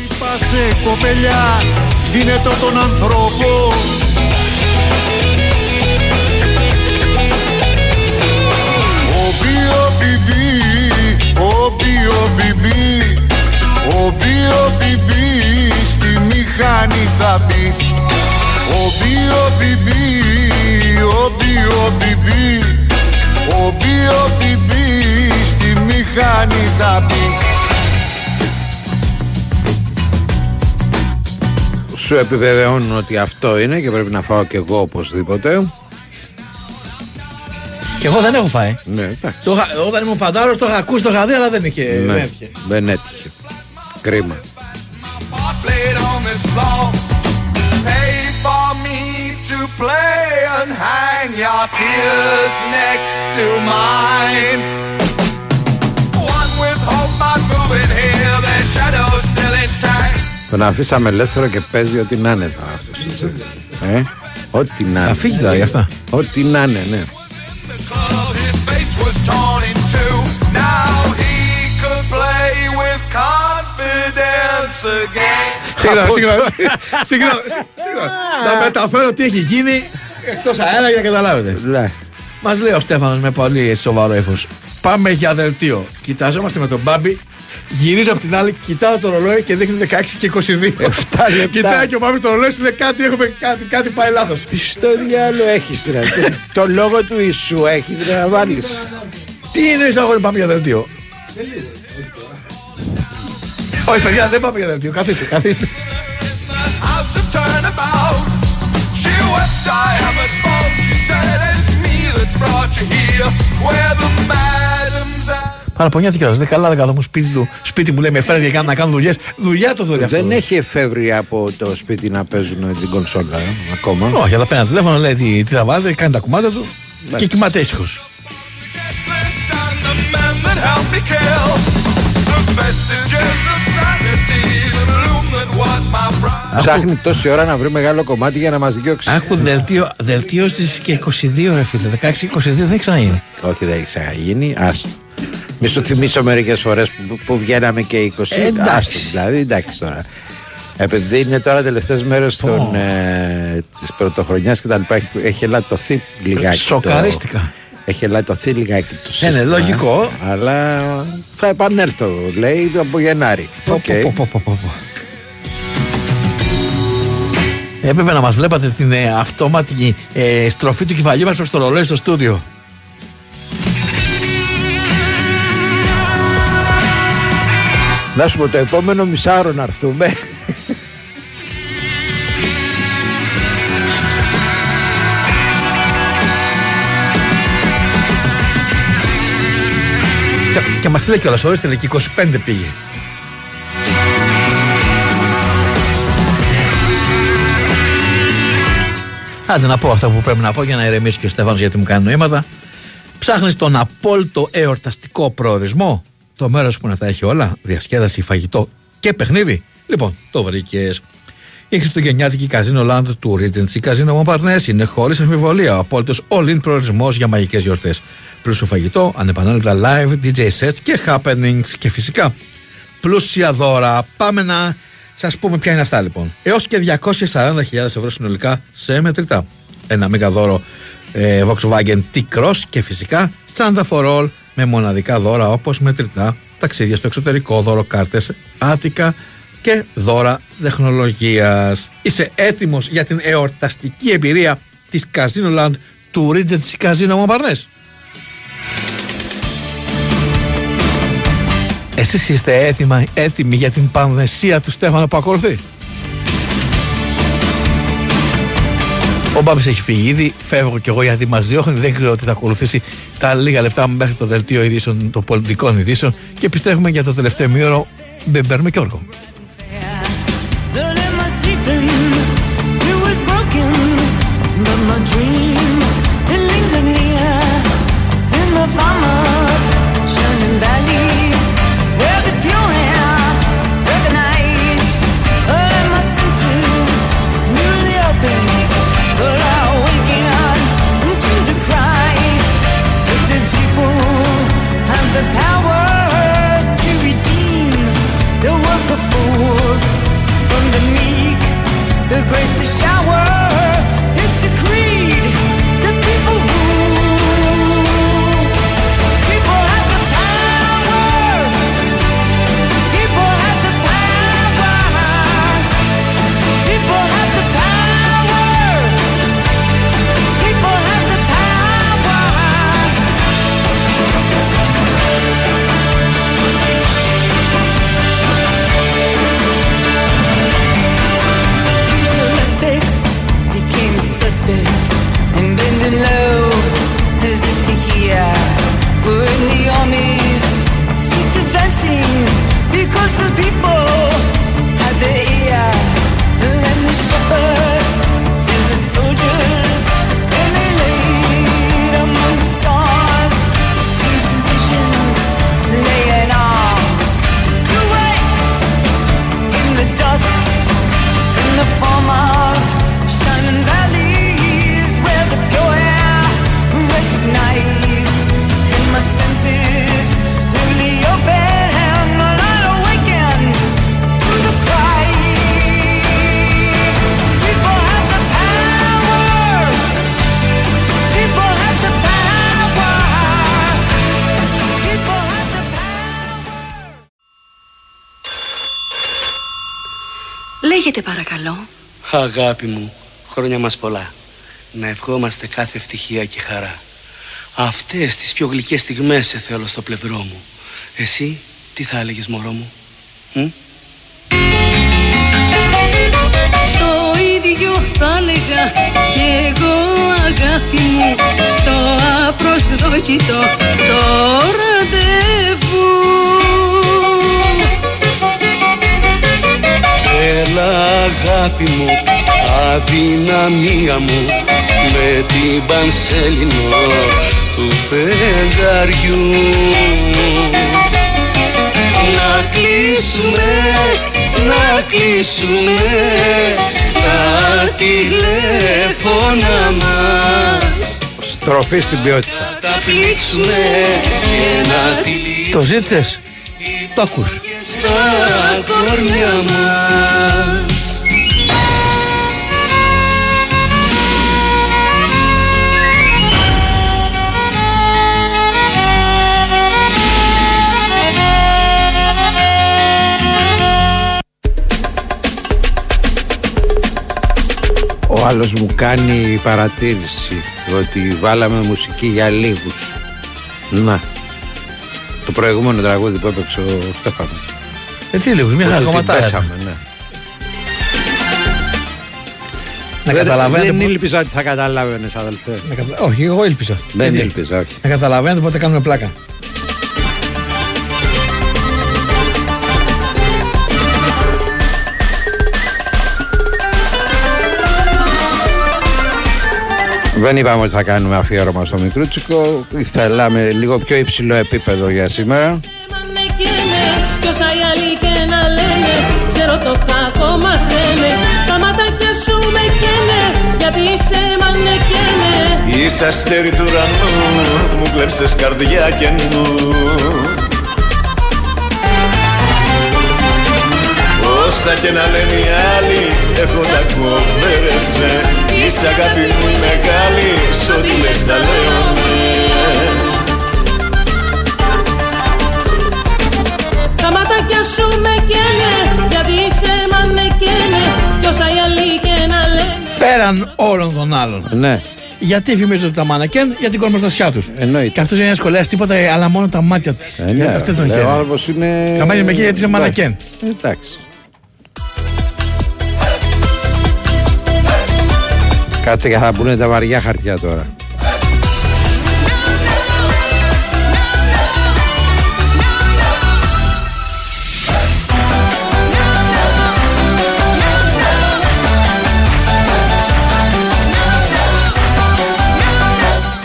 Λυπάσαι κοπελιά, δίνε το τον ανθρώπο Obio bibi, obio bibi, obio bibi, στη μηχανή θα μπει. Obio bibi, obio bibi, obio bibi, στη μηχανή θα μπει. Σου επιβεβαιώνουν ότι αυτό είναι και πρέπει να φάω κι εγώ οπωσδήποτε. Και εγώ δεν έχω φάει. Ναι, εντάξει. Το είχα- όταν ήμουν φαντάρος το είχα ακούσει, το είχα δει, αλλά δεν είχε. Ναι, δεν έτυχε. δεν έτυχε. Κρίμα. play and hang your tears next to mine. One with hope not moving here, their shadows still intact. Τον αφήσαμε ελεύθερο και παίζει ό,τι να είναι τώρα αυτός, έτσι. Ε, ό,τι να είναι. Θα φύγει τώρα γι' αυτά. Ό,τι να είναι, ναι. His face was torn in two. Now he could play with confidence again. Συγγνώμη, συγγνώμη. Συγγνώμη, συγγνώμη. Θα μεταφέρω τι έχει γίνει εκτός αέρα για να καταλάβετε. Ναι. Μας λέει ο Στέφανος με πολύ έτσι σοβαρό ύφο. Πάμε για δελτίο. Κοιτάζομαστε με τον Μπάμπη. Γυρίζω από την άλλη, κοιτάω το ρολόι και δείχνει 16 και 22. Κοιτάει και ο Μπάμπης το ρολόι σου λέει κάτι, έχουμε, κάτι, κάτι πάει λάθος. Στο διάλογο έχεις ρε. Το λόγο του Ιησού έχει να βάλεις. Τι είναι η αγόρι, πάμε για δελτίο; Όχι, παιδιά, δεν πάμε για δελτίο. Καθίστε, καθίστε. House of turnabout. She wept, I haven't fault. She said it's me that brought you here, where the madam's at. Παραπονιάται κιόλα. Δεν καλά, δεν καθόμουν σπίτι του. Σπίτι μου λέει με φέρνει για να κάνω δουλειές. Δουλειά το δουλειά αυτό. Δεν έχει εφεύρει από το σπίτι να παίζουν την κονσόλα ε, ακόμα. Όχι, αλλά παίρνει ένα τηλέφωνο, λέει τι, τι θα βάλει, κάνει τα κουμάντα του και κοιμάται ήσυχος. Ψάχνει τόση ώρα να βρει μεγάλο κομμάτι για να μας διώξει. Άκου δελτίο, δελτίο στις και 22 ρε φίλε. 16-22 δεν έχει ξαναγίνει. Όχι, δεν έχει ξαναγίνει. Άστο. Μη σου θυμίσω μερικές φορές που, που βγαίναμε και 20. Ε, εντάξει. Άστο, δηλαδή, εντάξει τώρα. Επειδή είναι τώρα τελευταίες μέρες Πω. ε, της πρωτοχρονιάς και τα λοιπά, έχει, έχει ελαττωθεί λιγάκι. Σοκαρίστηκα. Το, έχει ελαττωθεί λιγάκι το Ναι, ναι, σύστημα, λογικό. Αλλά θα επανέλθω, λέει, από Γενάρη. Πω, Οκ. πω, πω, πω, πω, πω. Έπρεπε να μας βλέπατε την ε, αυτόματη ε, στροφή του κεφαλιού μας προς το ρολόι στο στούντιο. Να σου πω το επόμενο μισάωρο να έρθουμε. Και, και μας λέει κιόλας, ορίστε, λέει, και 25 πήγε. Άντε να πω αυτά που πρέπει να πω για να ηρεμήσει και ο Στέφανος γιατί μου κάνει νοήματα. Ψάχνεις τον απόλυτο εορταστικό προορισμό. Το μέρος που να τα έχει όλα. Διασκέδαση, φαγητό και παιχνίδι. Λοιπόν, το βρήκες. Η Χριστουγεννιάτικη καζίνο Land του Regency Casino Montparnasse είναι χωρίς αμφιβολία ο απόλυτος all-in προορισμός για μαγικές γιορτές. Πλούσιο φαγητό, ανεπανάληπτα live, DJ sets και happenings και φυσικά πλούσια δώρα. Πάμε να σας πούμε ποια είναι αυτά λοιπόν. Έως και 240.000 ευρώ συνολικά σε μετρητά. Ένα μέγα δώρο ε, Volkswagen T-Cross και φυσικά Standard for All με μοναδικά δώρα όπως μετρητά, ταξίδια στο εξωτερικό, δώρο κάρτες, άτικα και δώρα τεχνολογίας. Είσαι έτοιμος για την εορταστική εμπειρία της Casino Land του Regency Casino Montparnasse; Εσείς είστε έτοιμα, έτοιμοι για την πανδεσία του Στέφανο που ακολουθεί; Ο Μπάμπης έχει φύγει ήδη, φεύγω κι εγώ γιατί μας διώχνει, δεν ξέρω ότι θα ακολουθήσει τα λίγα λεπτά μέχρι το δελτίο ειδήσεων, των πολιτικών ειδήσεων και πιστεύουμε για το τελευταίο μήωρο Μπεμπέρ με Γιώργο. But my sleeping, it was broken from my dream it lingered near. In the farmer Αγάπη μου, χρόνια μας πολλά. Να ευχόμαστε κάθε ευτυχία και χαρά. Αυτές τις πιο γλυκές στιγμές σε θέλω στο πλευρό μου. Εσύ, τι θα έλεγες μωρό μου; Μ; Το ίδιο θα έλεγα κι εγώ αγάπη μου στο απροσδόκητο το ραντεβού. Έλα αγάπη μου, αδυναμία μου με την πανσέλινο του φεγγαριού. Να κλείσουμε, να κλείσουμε τα τηλέφωνα μας Στροφή στην ποιότητα. Τα πλήξουμε και να τυλίξουμε Το ζήτησες, το ακούς. στα κορμιά μας άλλος μου κάνει παρατήρηση ότι βάλαμε μουσική για λίγους. Να. Το προηγούμενο τραγούδι που έπαιξε ο Στέφανος. Ε, τι λίγους, μια Ότι χαρά την κομματάρα πέσαμε, ήταν. ναι. Να Δεν- καταλαβαίνετε Δεν πο- ήλπιζα ότι θα καταλάβαινες αδελφέ. Να κατα- Όχι, εγώ ήλπιζα. Δεν Γιατί; ήλπιζα, όχι. Να καταλαβαίνετε πότε κάνουμε πλάκα. Δεν είπαμε ότι θα κάνουμε αφιέρωμα στο Μικρούτσικο. Θέλαμε λίγο πιο υψηλό επίπεδο για σήμερα. καίνε Κι όσα οι άλλοι και να λένε Ξέρω το κακό μας στέλνε Τα ματάκια σου με καίνε Γιατί είσαι μανεκένε Είσαι αστέρι του ουρανού, μου κλέψες καρδιά και Όσα και να λένε οι άλλοι, έχω τα κόβερεσαι Είσαι αγάπη μου η μεγάλη, σ' ό,τι λες τα λέω ναι. Τα ματάκια σου με καίνε Γιατί είσαι μανεκένε Κι όσα οι άλλοι και να λένε Πέραν όλων των άλλων. Ναι. Γιατί φημίζονται τα μάνακεν για την κορμοστασιά τους. Εννοείται. Και αυτός δεν είναι σχολέα τίποτα, αλλά μόνο τα μάτια τη. Ε, ναι, αυτό τον λέει, καίνε. Ο άνθρωπος είναι... Τα μάτια με καίνε γιατί είσαι μανακέν. Εντάξει. Κάτσε και θα μπουν τα βαριά χαρτιά τώρα.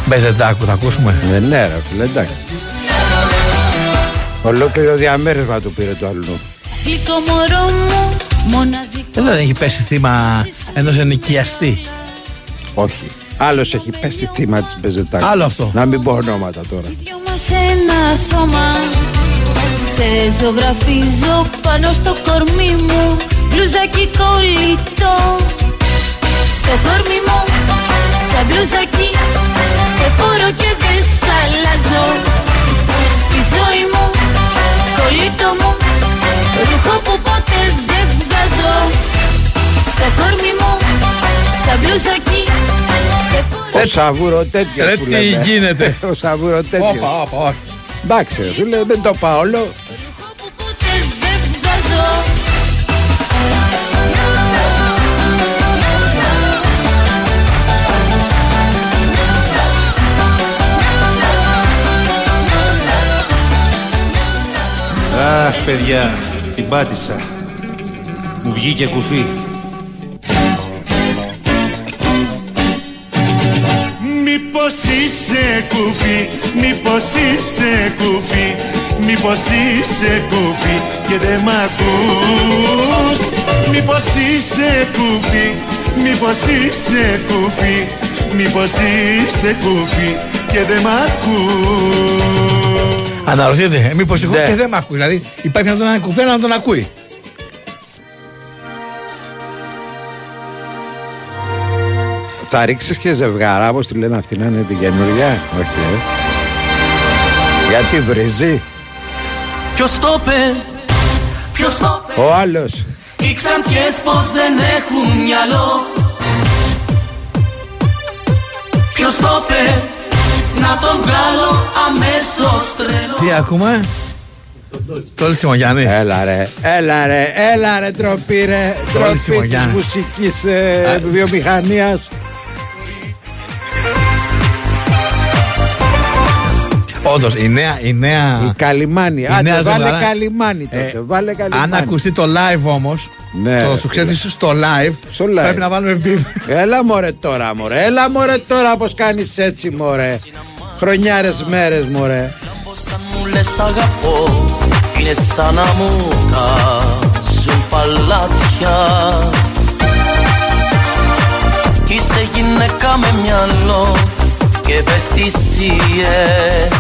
Μπεζετάκου, θα ακούσουμε. Ναι, ναι, ρε φίλε, εντάξει. Ολόκληρο διαμέρισμα του πήρε το αλλού. Γλυκό μωρό μου Μοναδικό Ε, Δεν έχει πέσει θύμα ενός ενοικιαστή. Όχι. Άλλος έχει πέσει θύμα της Μπεζετάκης. Άλλο αυτό. Να μην πω ονόματα τώρα. δυο μας ένα σώμα Σε ζωγραφίζω πάνω στο κορμί μου Μπλουζάκι κολλητό Στο κορμί μου Σαν μπλουζάκι Σε φορώ και δεν σ' αλλάζω Στη ζωή μου Κολλητό μου Ρούχο που ποτέ δεν βγάζω Στο κορμί μου Σαν μπλουζάκι Σε φορώ Ο σαβούρο τέτοιο Ρε, που τι λέμε. γίνεται. Ο σαβούρο τέτοιο. Όπα, όπα, όχι. Εντάξει, ρε φίλε, δεν το πάω όλο. ποτέ δεν βγάζω Αχ, παιδιά, την πάτησα. Μου βγήκε κουφί. Είσαι κουφί, μήπως είσαι κουφί Μήπως είσαι κουφί και δεν μ' ακούς Μήπως είσαι κουφί, μήπως είσαι κουφί Μήπως είσαι κουφί και δεν μ' ακούς Αναρωτιέται, μήπως εγώ Ναι. και δεν με ακούει. Δηλαδή υπάρχει να τον ακουφεί, αλλά να τον ακούει. Θα ρίξεις και ζευγαρά, όπως τη λένε αυτή να είναι την καινούργια. Όχι, ε. Γιατί βρίζει; Ποιος το είπε, ποιος το είπε; Ο άλλος. Οι ξανθιές πως δεν έχουν μυαλό Ποιος το είπε, να τον βγάλω αμέσως τρελό Τι ακούμε, Το Λυσιμογιάννη. Έλα ρε, έλα ρε, έλα ρε τροπή ρε. Τροπή της Σιμογιάννη. μουσικής ε, βιομηχανίας. Όντως, η νέα. Η νέα Η Καλιμάνη. η Άντε, νέα βάλε ζευγαρά- Καλιμάνη τότε. Ε, βάλε Καλιμάνη. Αν ακουστεί το live όμως, Ναι, το ρε, σου ξέρεις στο live, Στο live. πρέπει να βάλουμε μπιπ. Έλα μωρέ τώρα μωρέ, έλα μωρέ τώρα πως κάνεις έτσι μωρέ. Χρονιάρες μέρες μωρέ. Σαν μου λες αγαπώ Είναι σαν να μου τάζουν παλάτια Είσαι γυναίκα με μυαλό και ευαισθησίες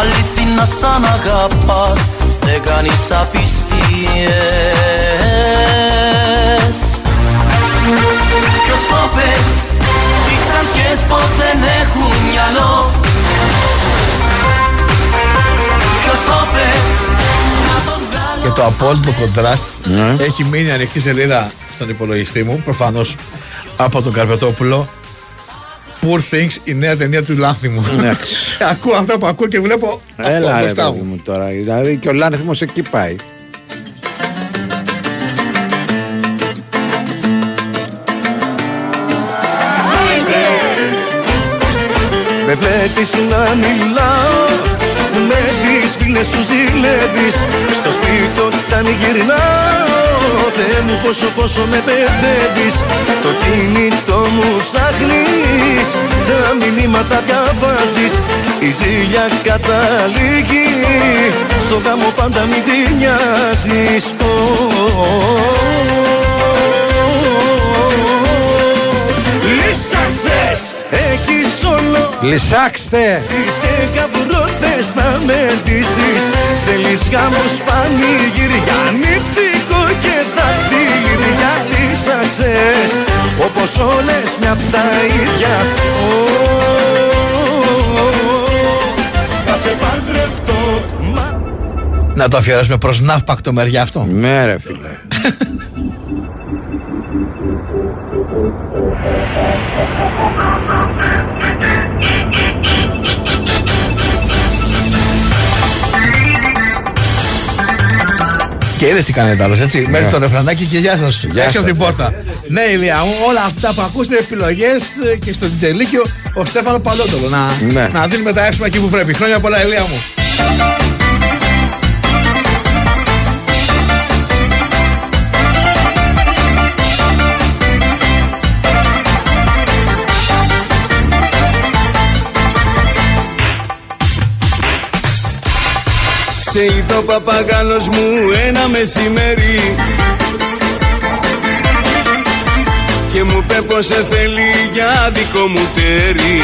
Αληθινά σαν αγαπάς δεν κάνεις απιστίες Ποιος το είπε, οι ξανθιές πως δεν έχουν μυαλό Ποιος το είπε, να τον βγάλω Και το απόλυτο κοντράστ Ναι. έχει μείνει ανοιχτή σελίδα στον υπολογιστή μου, προφανώς από τον Καρπετόπουλο. Poor Things, η νέα ταινία του Λάνθιμου. ακούω αυτά που ακούω και βλέπω αυτό Έλα ρε μπροστά παιδί μου. μου τώρα. Δηλαδή και ο Λάνθιμος εκεί πάει. Με βλέπεις να μιλάω με τη τις φίλες σου ζηλεύεις Στο σπίτι όταν γυρνάω Θεέ μου πόσο πόσο με παιδεύεις Το κινητό μου ψάχνεις. Τα μηνύματα διαβάζεις. Η ζήλια καταλήγει. Στο γάμο πάντα μην τη νοιάζεις. Ω, Λύσαξες, έχεις όλο Λυσάξτε! Στις και καπουρώτες να με ντύσεις Θέλεις γάμος πανηγύρια νύφικο και δαχτυλίδια Λύσαξες όπως όλες μια απ' τα ίδια Ω, Θα σε παντρευτώ μα Να το αφιερώσουμε προς ναύπακτο μεριά αυτό. Ναι ρε φίλε. Και είδες τι κάνετε άλλο, έτσι. Μέχρι το ρεφρανάκι και γεια σας. Έξω από σας, την ναι. πόρτα. Ναι, Ηλία μου, όλα αυτά που ακούς είναι επιλογές και στο Τζελίκιο ο Στέφανο Παλότολο. Να, Ναι. να δίνουμε τα έσημα εκεί που πρέπει. Χρόνια πολλά, Ηλία μου. Σε είδε ο παπαγάλος μου ένα μεσημέρι Και μου είπε πως σε θέλει για δικό μου τέρι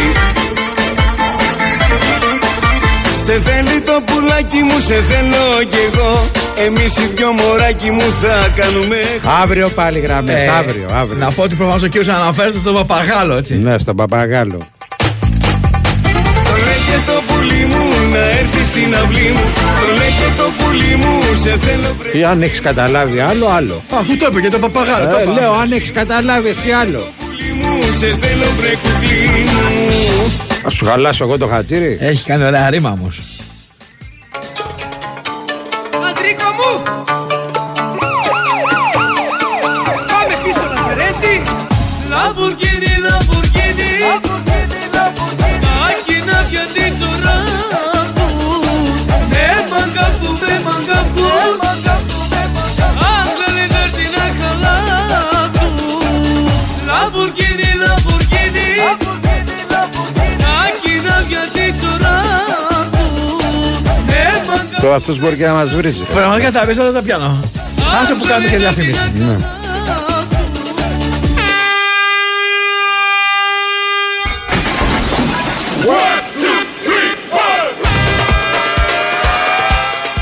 Σε θέλει το πουλάκι μου, σε θέλω κι εγώ Εμείς οι δυο μωράκι μου θα κάνουμε Αύριο πάλι γραμμές, Ε, αύριο, αύριο. Να πω ότι προφανώς ο κύριος αναφέρεται στον Παπαγάλο, έτσι. Ναι, στον παπαγάλο. Να έρθει στην αυλή μου Το λέγε το πουλί μου, σε θέλω βρε Ή αν έχεις καταλάβει άλλο, άλλο. Αφού το είπε για τον Παπαγάλο. το Ε, είπα. λέω, αν έχεις καταλάβει εσύ άλλο. πουλί μου, σε θέλω βρε κουκλί μου Α σου χαλάσω εγώ το χατήρι. Έχει κάνει ωραία ρήμα όμως. Αντρίκο μου! Πάμε πίσω να σερέτσι! Λαμπουργκίνι, Λαμπουργκίνι Άκινα για την τσοράπου Με μαγκάπου, με μαγκάπου Άγγλαλε δέρτινα χαλάτου Λαμπουργκίνι, Λαμπουργκίνι Άκινα για την τσοράπου Με μαγκάπου Το αυτός μπορεί και να μας βρίζει. Πραγματικά τα μέσα δεν τα πιάνω. Άσε που κάνετε και διαφήμιση.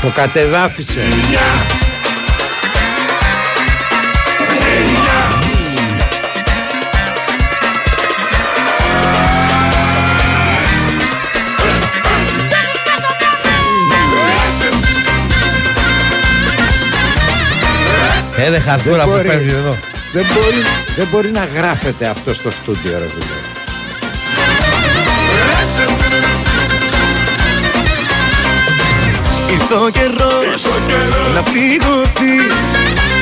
Το κατεδάφισε. Ε, δε χαρτούρα που μπορεί. παίρνει εδώ. Δεν μπορεί, δεν μπορεί να γράφεται αυτό στο στούντιο, ρε Ήρθε ο καιρός να πληγωθείς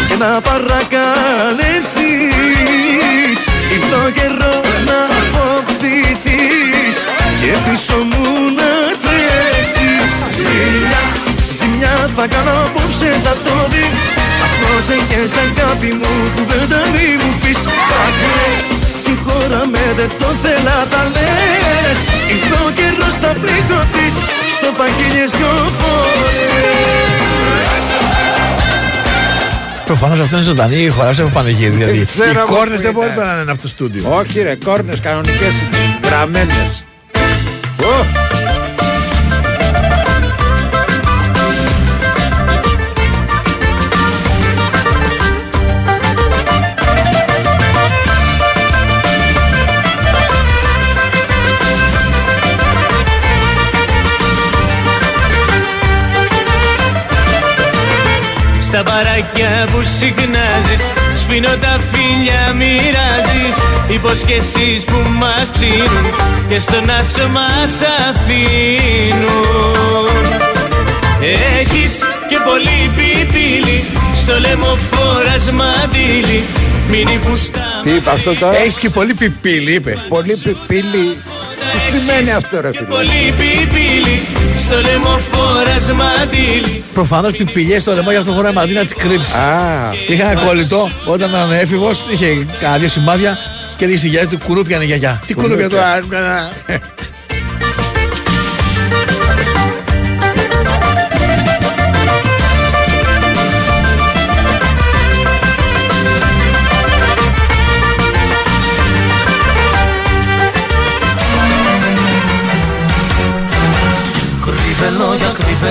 και να παρακαλέσεις. Ήρθε ο καιρός να φοβηθείς και πίσω μου να τρέξεις Ζημιά, ζημιά θα κάνω απόψε θα το δεις. Ας πρόσεχες αγάπη μου που δεν τα μη μου πεις Θα κλαις, συγχώρα με δεν το θέλα τα λες. Ήρθε ο καιρός θα πληγωθείς στο παγίλιες δυο φορές Προφανώς αυτό είναι ζωντανή χωρά από πανηγύρι. Δηλαδή ξέρω οι εγώ κόρνες που δεν είναι. μπορούν να είναι από το στούντιο. Όχι ρε, κόρνες κανονικές γραμμένες. Στα παράκια που συχνάζεις Σφίνω τα φίλια μοιράζεις Υποσχέσεις που μας ψήνουν Και στον άσο μας αφήνουν Έχεις και πολύ πιπίλι Στο λαιμό φοράς μαντήλι Μείνει που στα Τι είπε αυτό τώρα; Έχεις και πολύ πιπίλι, είπε. Πολύ πιπίλι. Τι σημαίνει αυτό ρε φίλε; Πολύ πιπίλι στο λεμοφόρας μαντήλι Προφανώς πιπηλιέ στο λαιμό για αυτό χωράει μαζί να τι κρύψει. Α, Είχα ένα κολλητό όταν ήταν έφηβος, είχε κανένα δύο σημάδια και έλεγε στη γιαγιά του κουνούπιανε γιαγιά. Τι κουνούπια τώρα,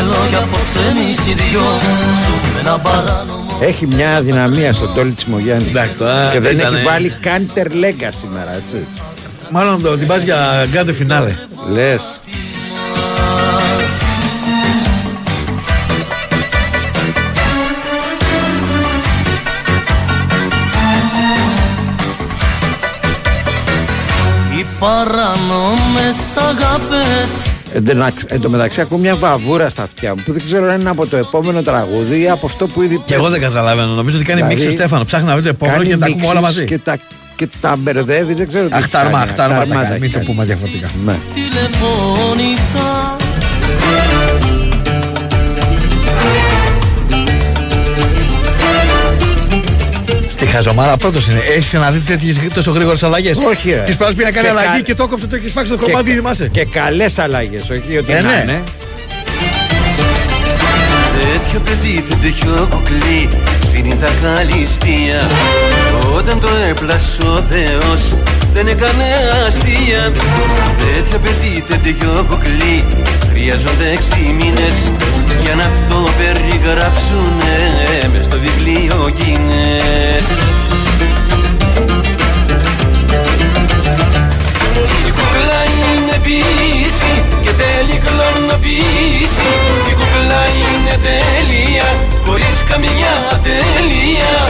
λόγια, κρύβε λόγια πως εμείς οι δυο Ζούμε ένα παράνομο Έχει μια αδυναμία στον Τόλι Τσιμογιάννη. Εντάξει, τώρα Και δεν ήταν, έχει ε. βάλει καν τερλέγκα σήμερα, έτσι. Μάλλον το την πας για γκάντε φινάλε. Λες. Οι παράνομες αγάπες Εν τω μεταξύ- Εν τω μεταξύ ακούω μια βαβούρα στα αυτιά μου που δεν ξέρω αν είναι από το επόμενο τραγούδι ή από αυτό που ήδη Και εγώ δεν καταλαβαίνω. Νομίζω ότι κάνει Δηλαδή, μίξη ο Στέφανο. Ψάχνει να βρει το επόμενο κάνει και να τα ακούμε όλα μίξεις μαζί. Και τα, και τα μπερδεύει, δεν ξέρω τι Αχτάρμα, κάνει. αχτάρμα τα Αχτάρματα κάνει. Μην το κάνει. πούμε διαφορετικά. Στη χαζομάρα πρώτος είναι. Έχεις να δεις τέτοιες τόσο γρήγορες αλλαγές. Όχι, ρε. Τη πρώτη πήγε να κάνει Και αλλαγή κα- και το έκοψε, το έχεις φάξει το Και κομμάτι, κα- θυμάσαι. Και καλές αλλαγές, όχι ότι Ε, να ναι. είναι. Τέτοιο παιδί τέτοιο κουκλί Σφύρει τα καλυστία Όταν το έπλασε ο Θεός Δεν έκανε αστεία Τέτοιο παιδί τέτοιο κουκλί Χρειάζονται έξι μήνες Για να το περιγράψουνε Μες στο βιβλίο Guinness Η κούκλα είναι πίση και θέλει κλωνοποίηση. Η κούκλα είναι τέλεια χωρίς καμιά τέλεια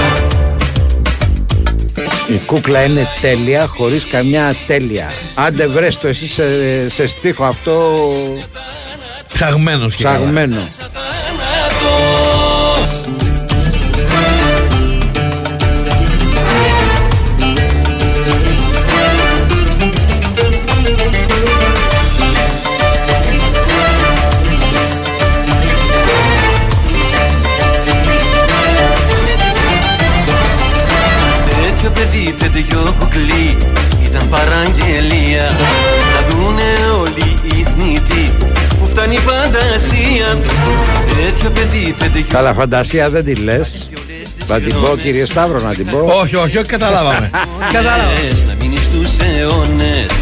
Η κούκλα είναι τέλεια, χωρίς καμιά τέλεια. Άντε βρες το εσύ σε, σε στίχο αυτό Ψαγμένος και καλά. ψαγμένο. Θάνατος Τέτοιο παιδί, τέτοιο κουκλί Ήταν παραγγελία Να δούνε όλοι οι θνητοί Που φτάνει η φαντασία Τέτοιο παιδί, τέτοιο Καλά, φαντασία δεν τη λες. Θα την πω κύριε Σταύρο να την πω. Όχι, όχι, όχι, καταλάβαμε. Κατάλαβα. Λες Να μείνεις στους αιώνες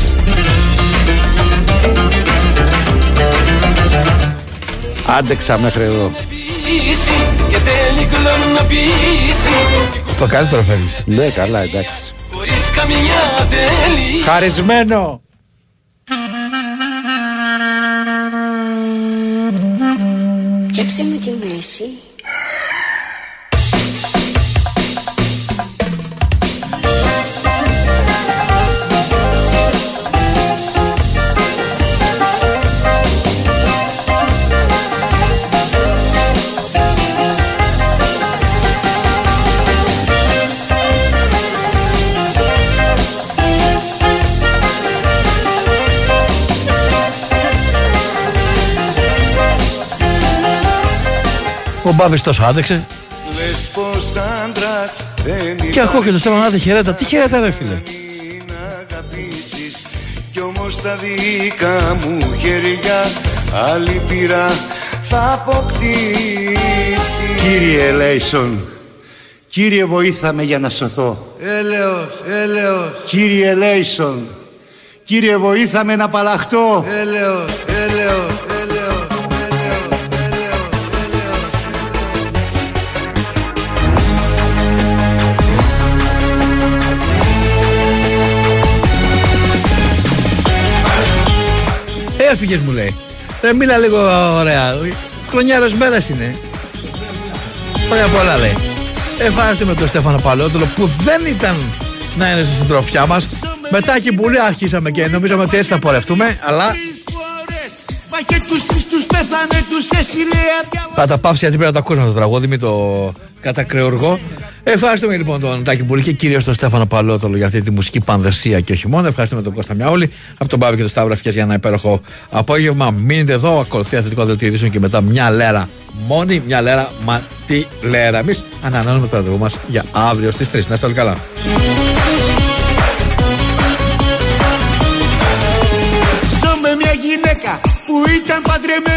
Άντεξα μέχρι εδώ. Ίση Και θέλει κλωνοποίηση Στο καλύτερο φεύγει. Ναι, καλά, εντάξει. Χωρίς καμιά τέλεια Χαρισμένο! Φτιάξτε με τη μέση. Ο Μπάμπη τόσο άντεξε. Λες πως άντρας δεν Και ακούω και το στέλνω να τη χαιρέτα. Τι χαιρέτα, ρε φίλε. αγαπήσεις Κι όμως τα δικά μου χέρια άλλη πειρά θα αποκτήσεις Κύριε Λέισον, κύριε βοήθα με για να σωθώ. Έλεος, έλεος, Κύριε Λέισον, κύριε βοήθα με να απαλλαχτώ. έλεος, έλεος, Έφυγε μου λέει. Ρε μίλα λίγο ωραία. Κλονιάρος μέρας είναι. Χρόνια πολλά λέει. Ευχαριστώ με τον Στέφανο Παλαιότολο που δεν ήταν να είναι στη συντροφιά μας. Μετά και πολύ αρχίσαμε και νομίζαμε ότι έτσι θα πορευτούμε, αλλά Μα και τους τρεις τους πέθανε τους έστειλε θα τα πάψει γιατί πρέπει να το ακούσουμε το τραγούδι με το κατακρεουργό. Ευχαριστούμε λοιπόν τον Τάκη Μπουρή και κυρίως τον Στέφανο Παλότολο για αυτή τη μουσική πανδεσία και όχι μόνο. Ευχαριστούμε τον Κώστα Μιαούλη από τον Πάβη και τον Σταύρο Ευχέ για ένα υπέροχο απόγευμα. Μείνετε εδώ, ακολουθεί αθλητικό δελτίο ειδήσεων και μετά μια λέρα. Μόνη μια λέρα, μα τι λέρα. Εμείς ανανεώνουμε το ραντεβού μας για αύριο στις 3. Να είστε όλοι καλά. Ζω με μια γυναίκα που ήταν παντρεμένη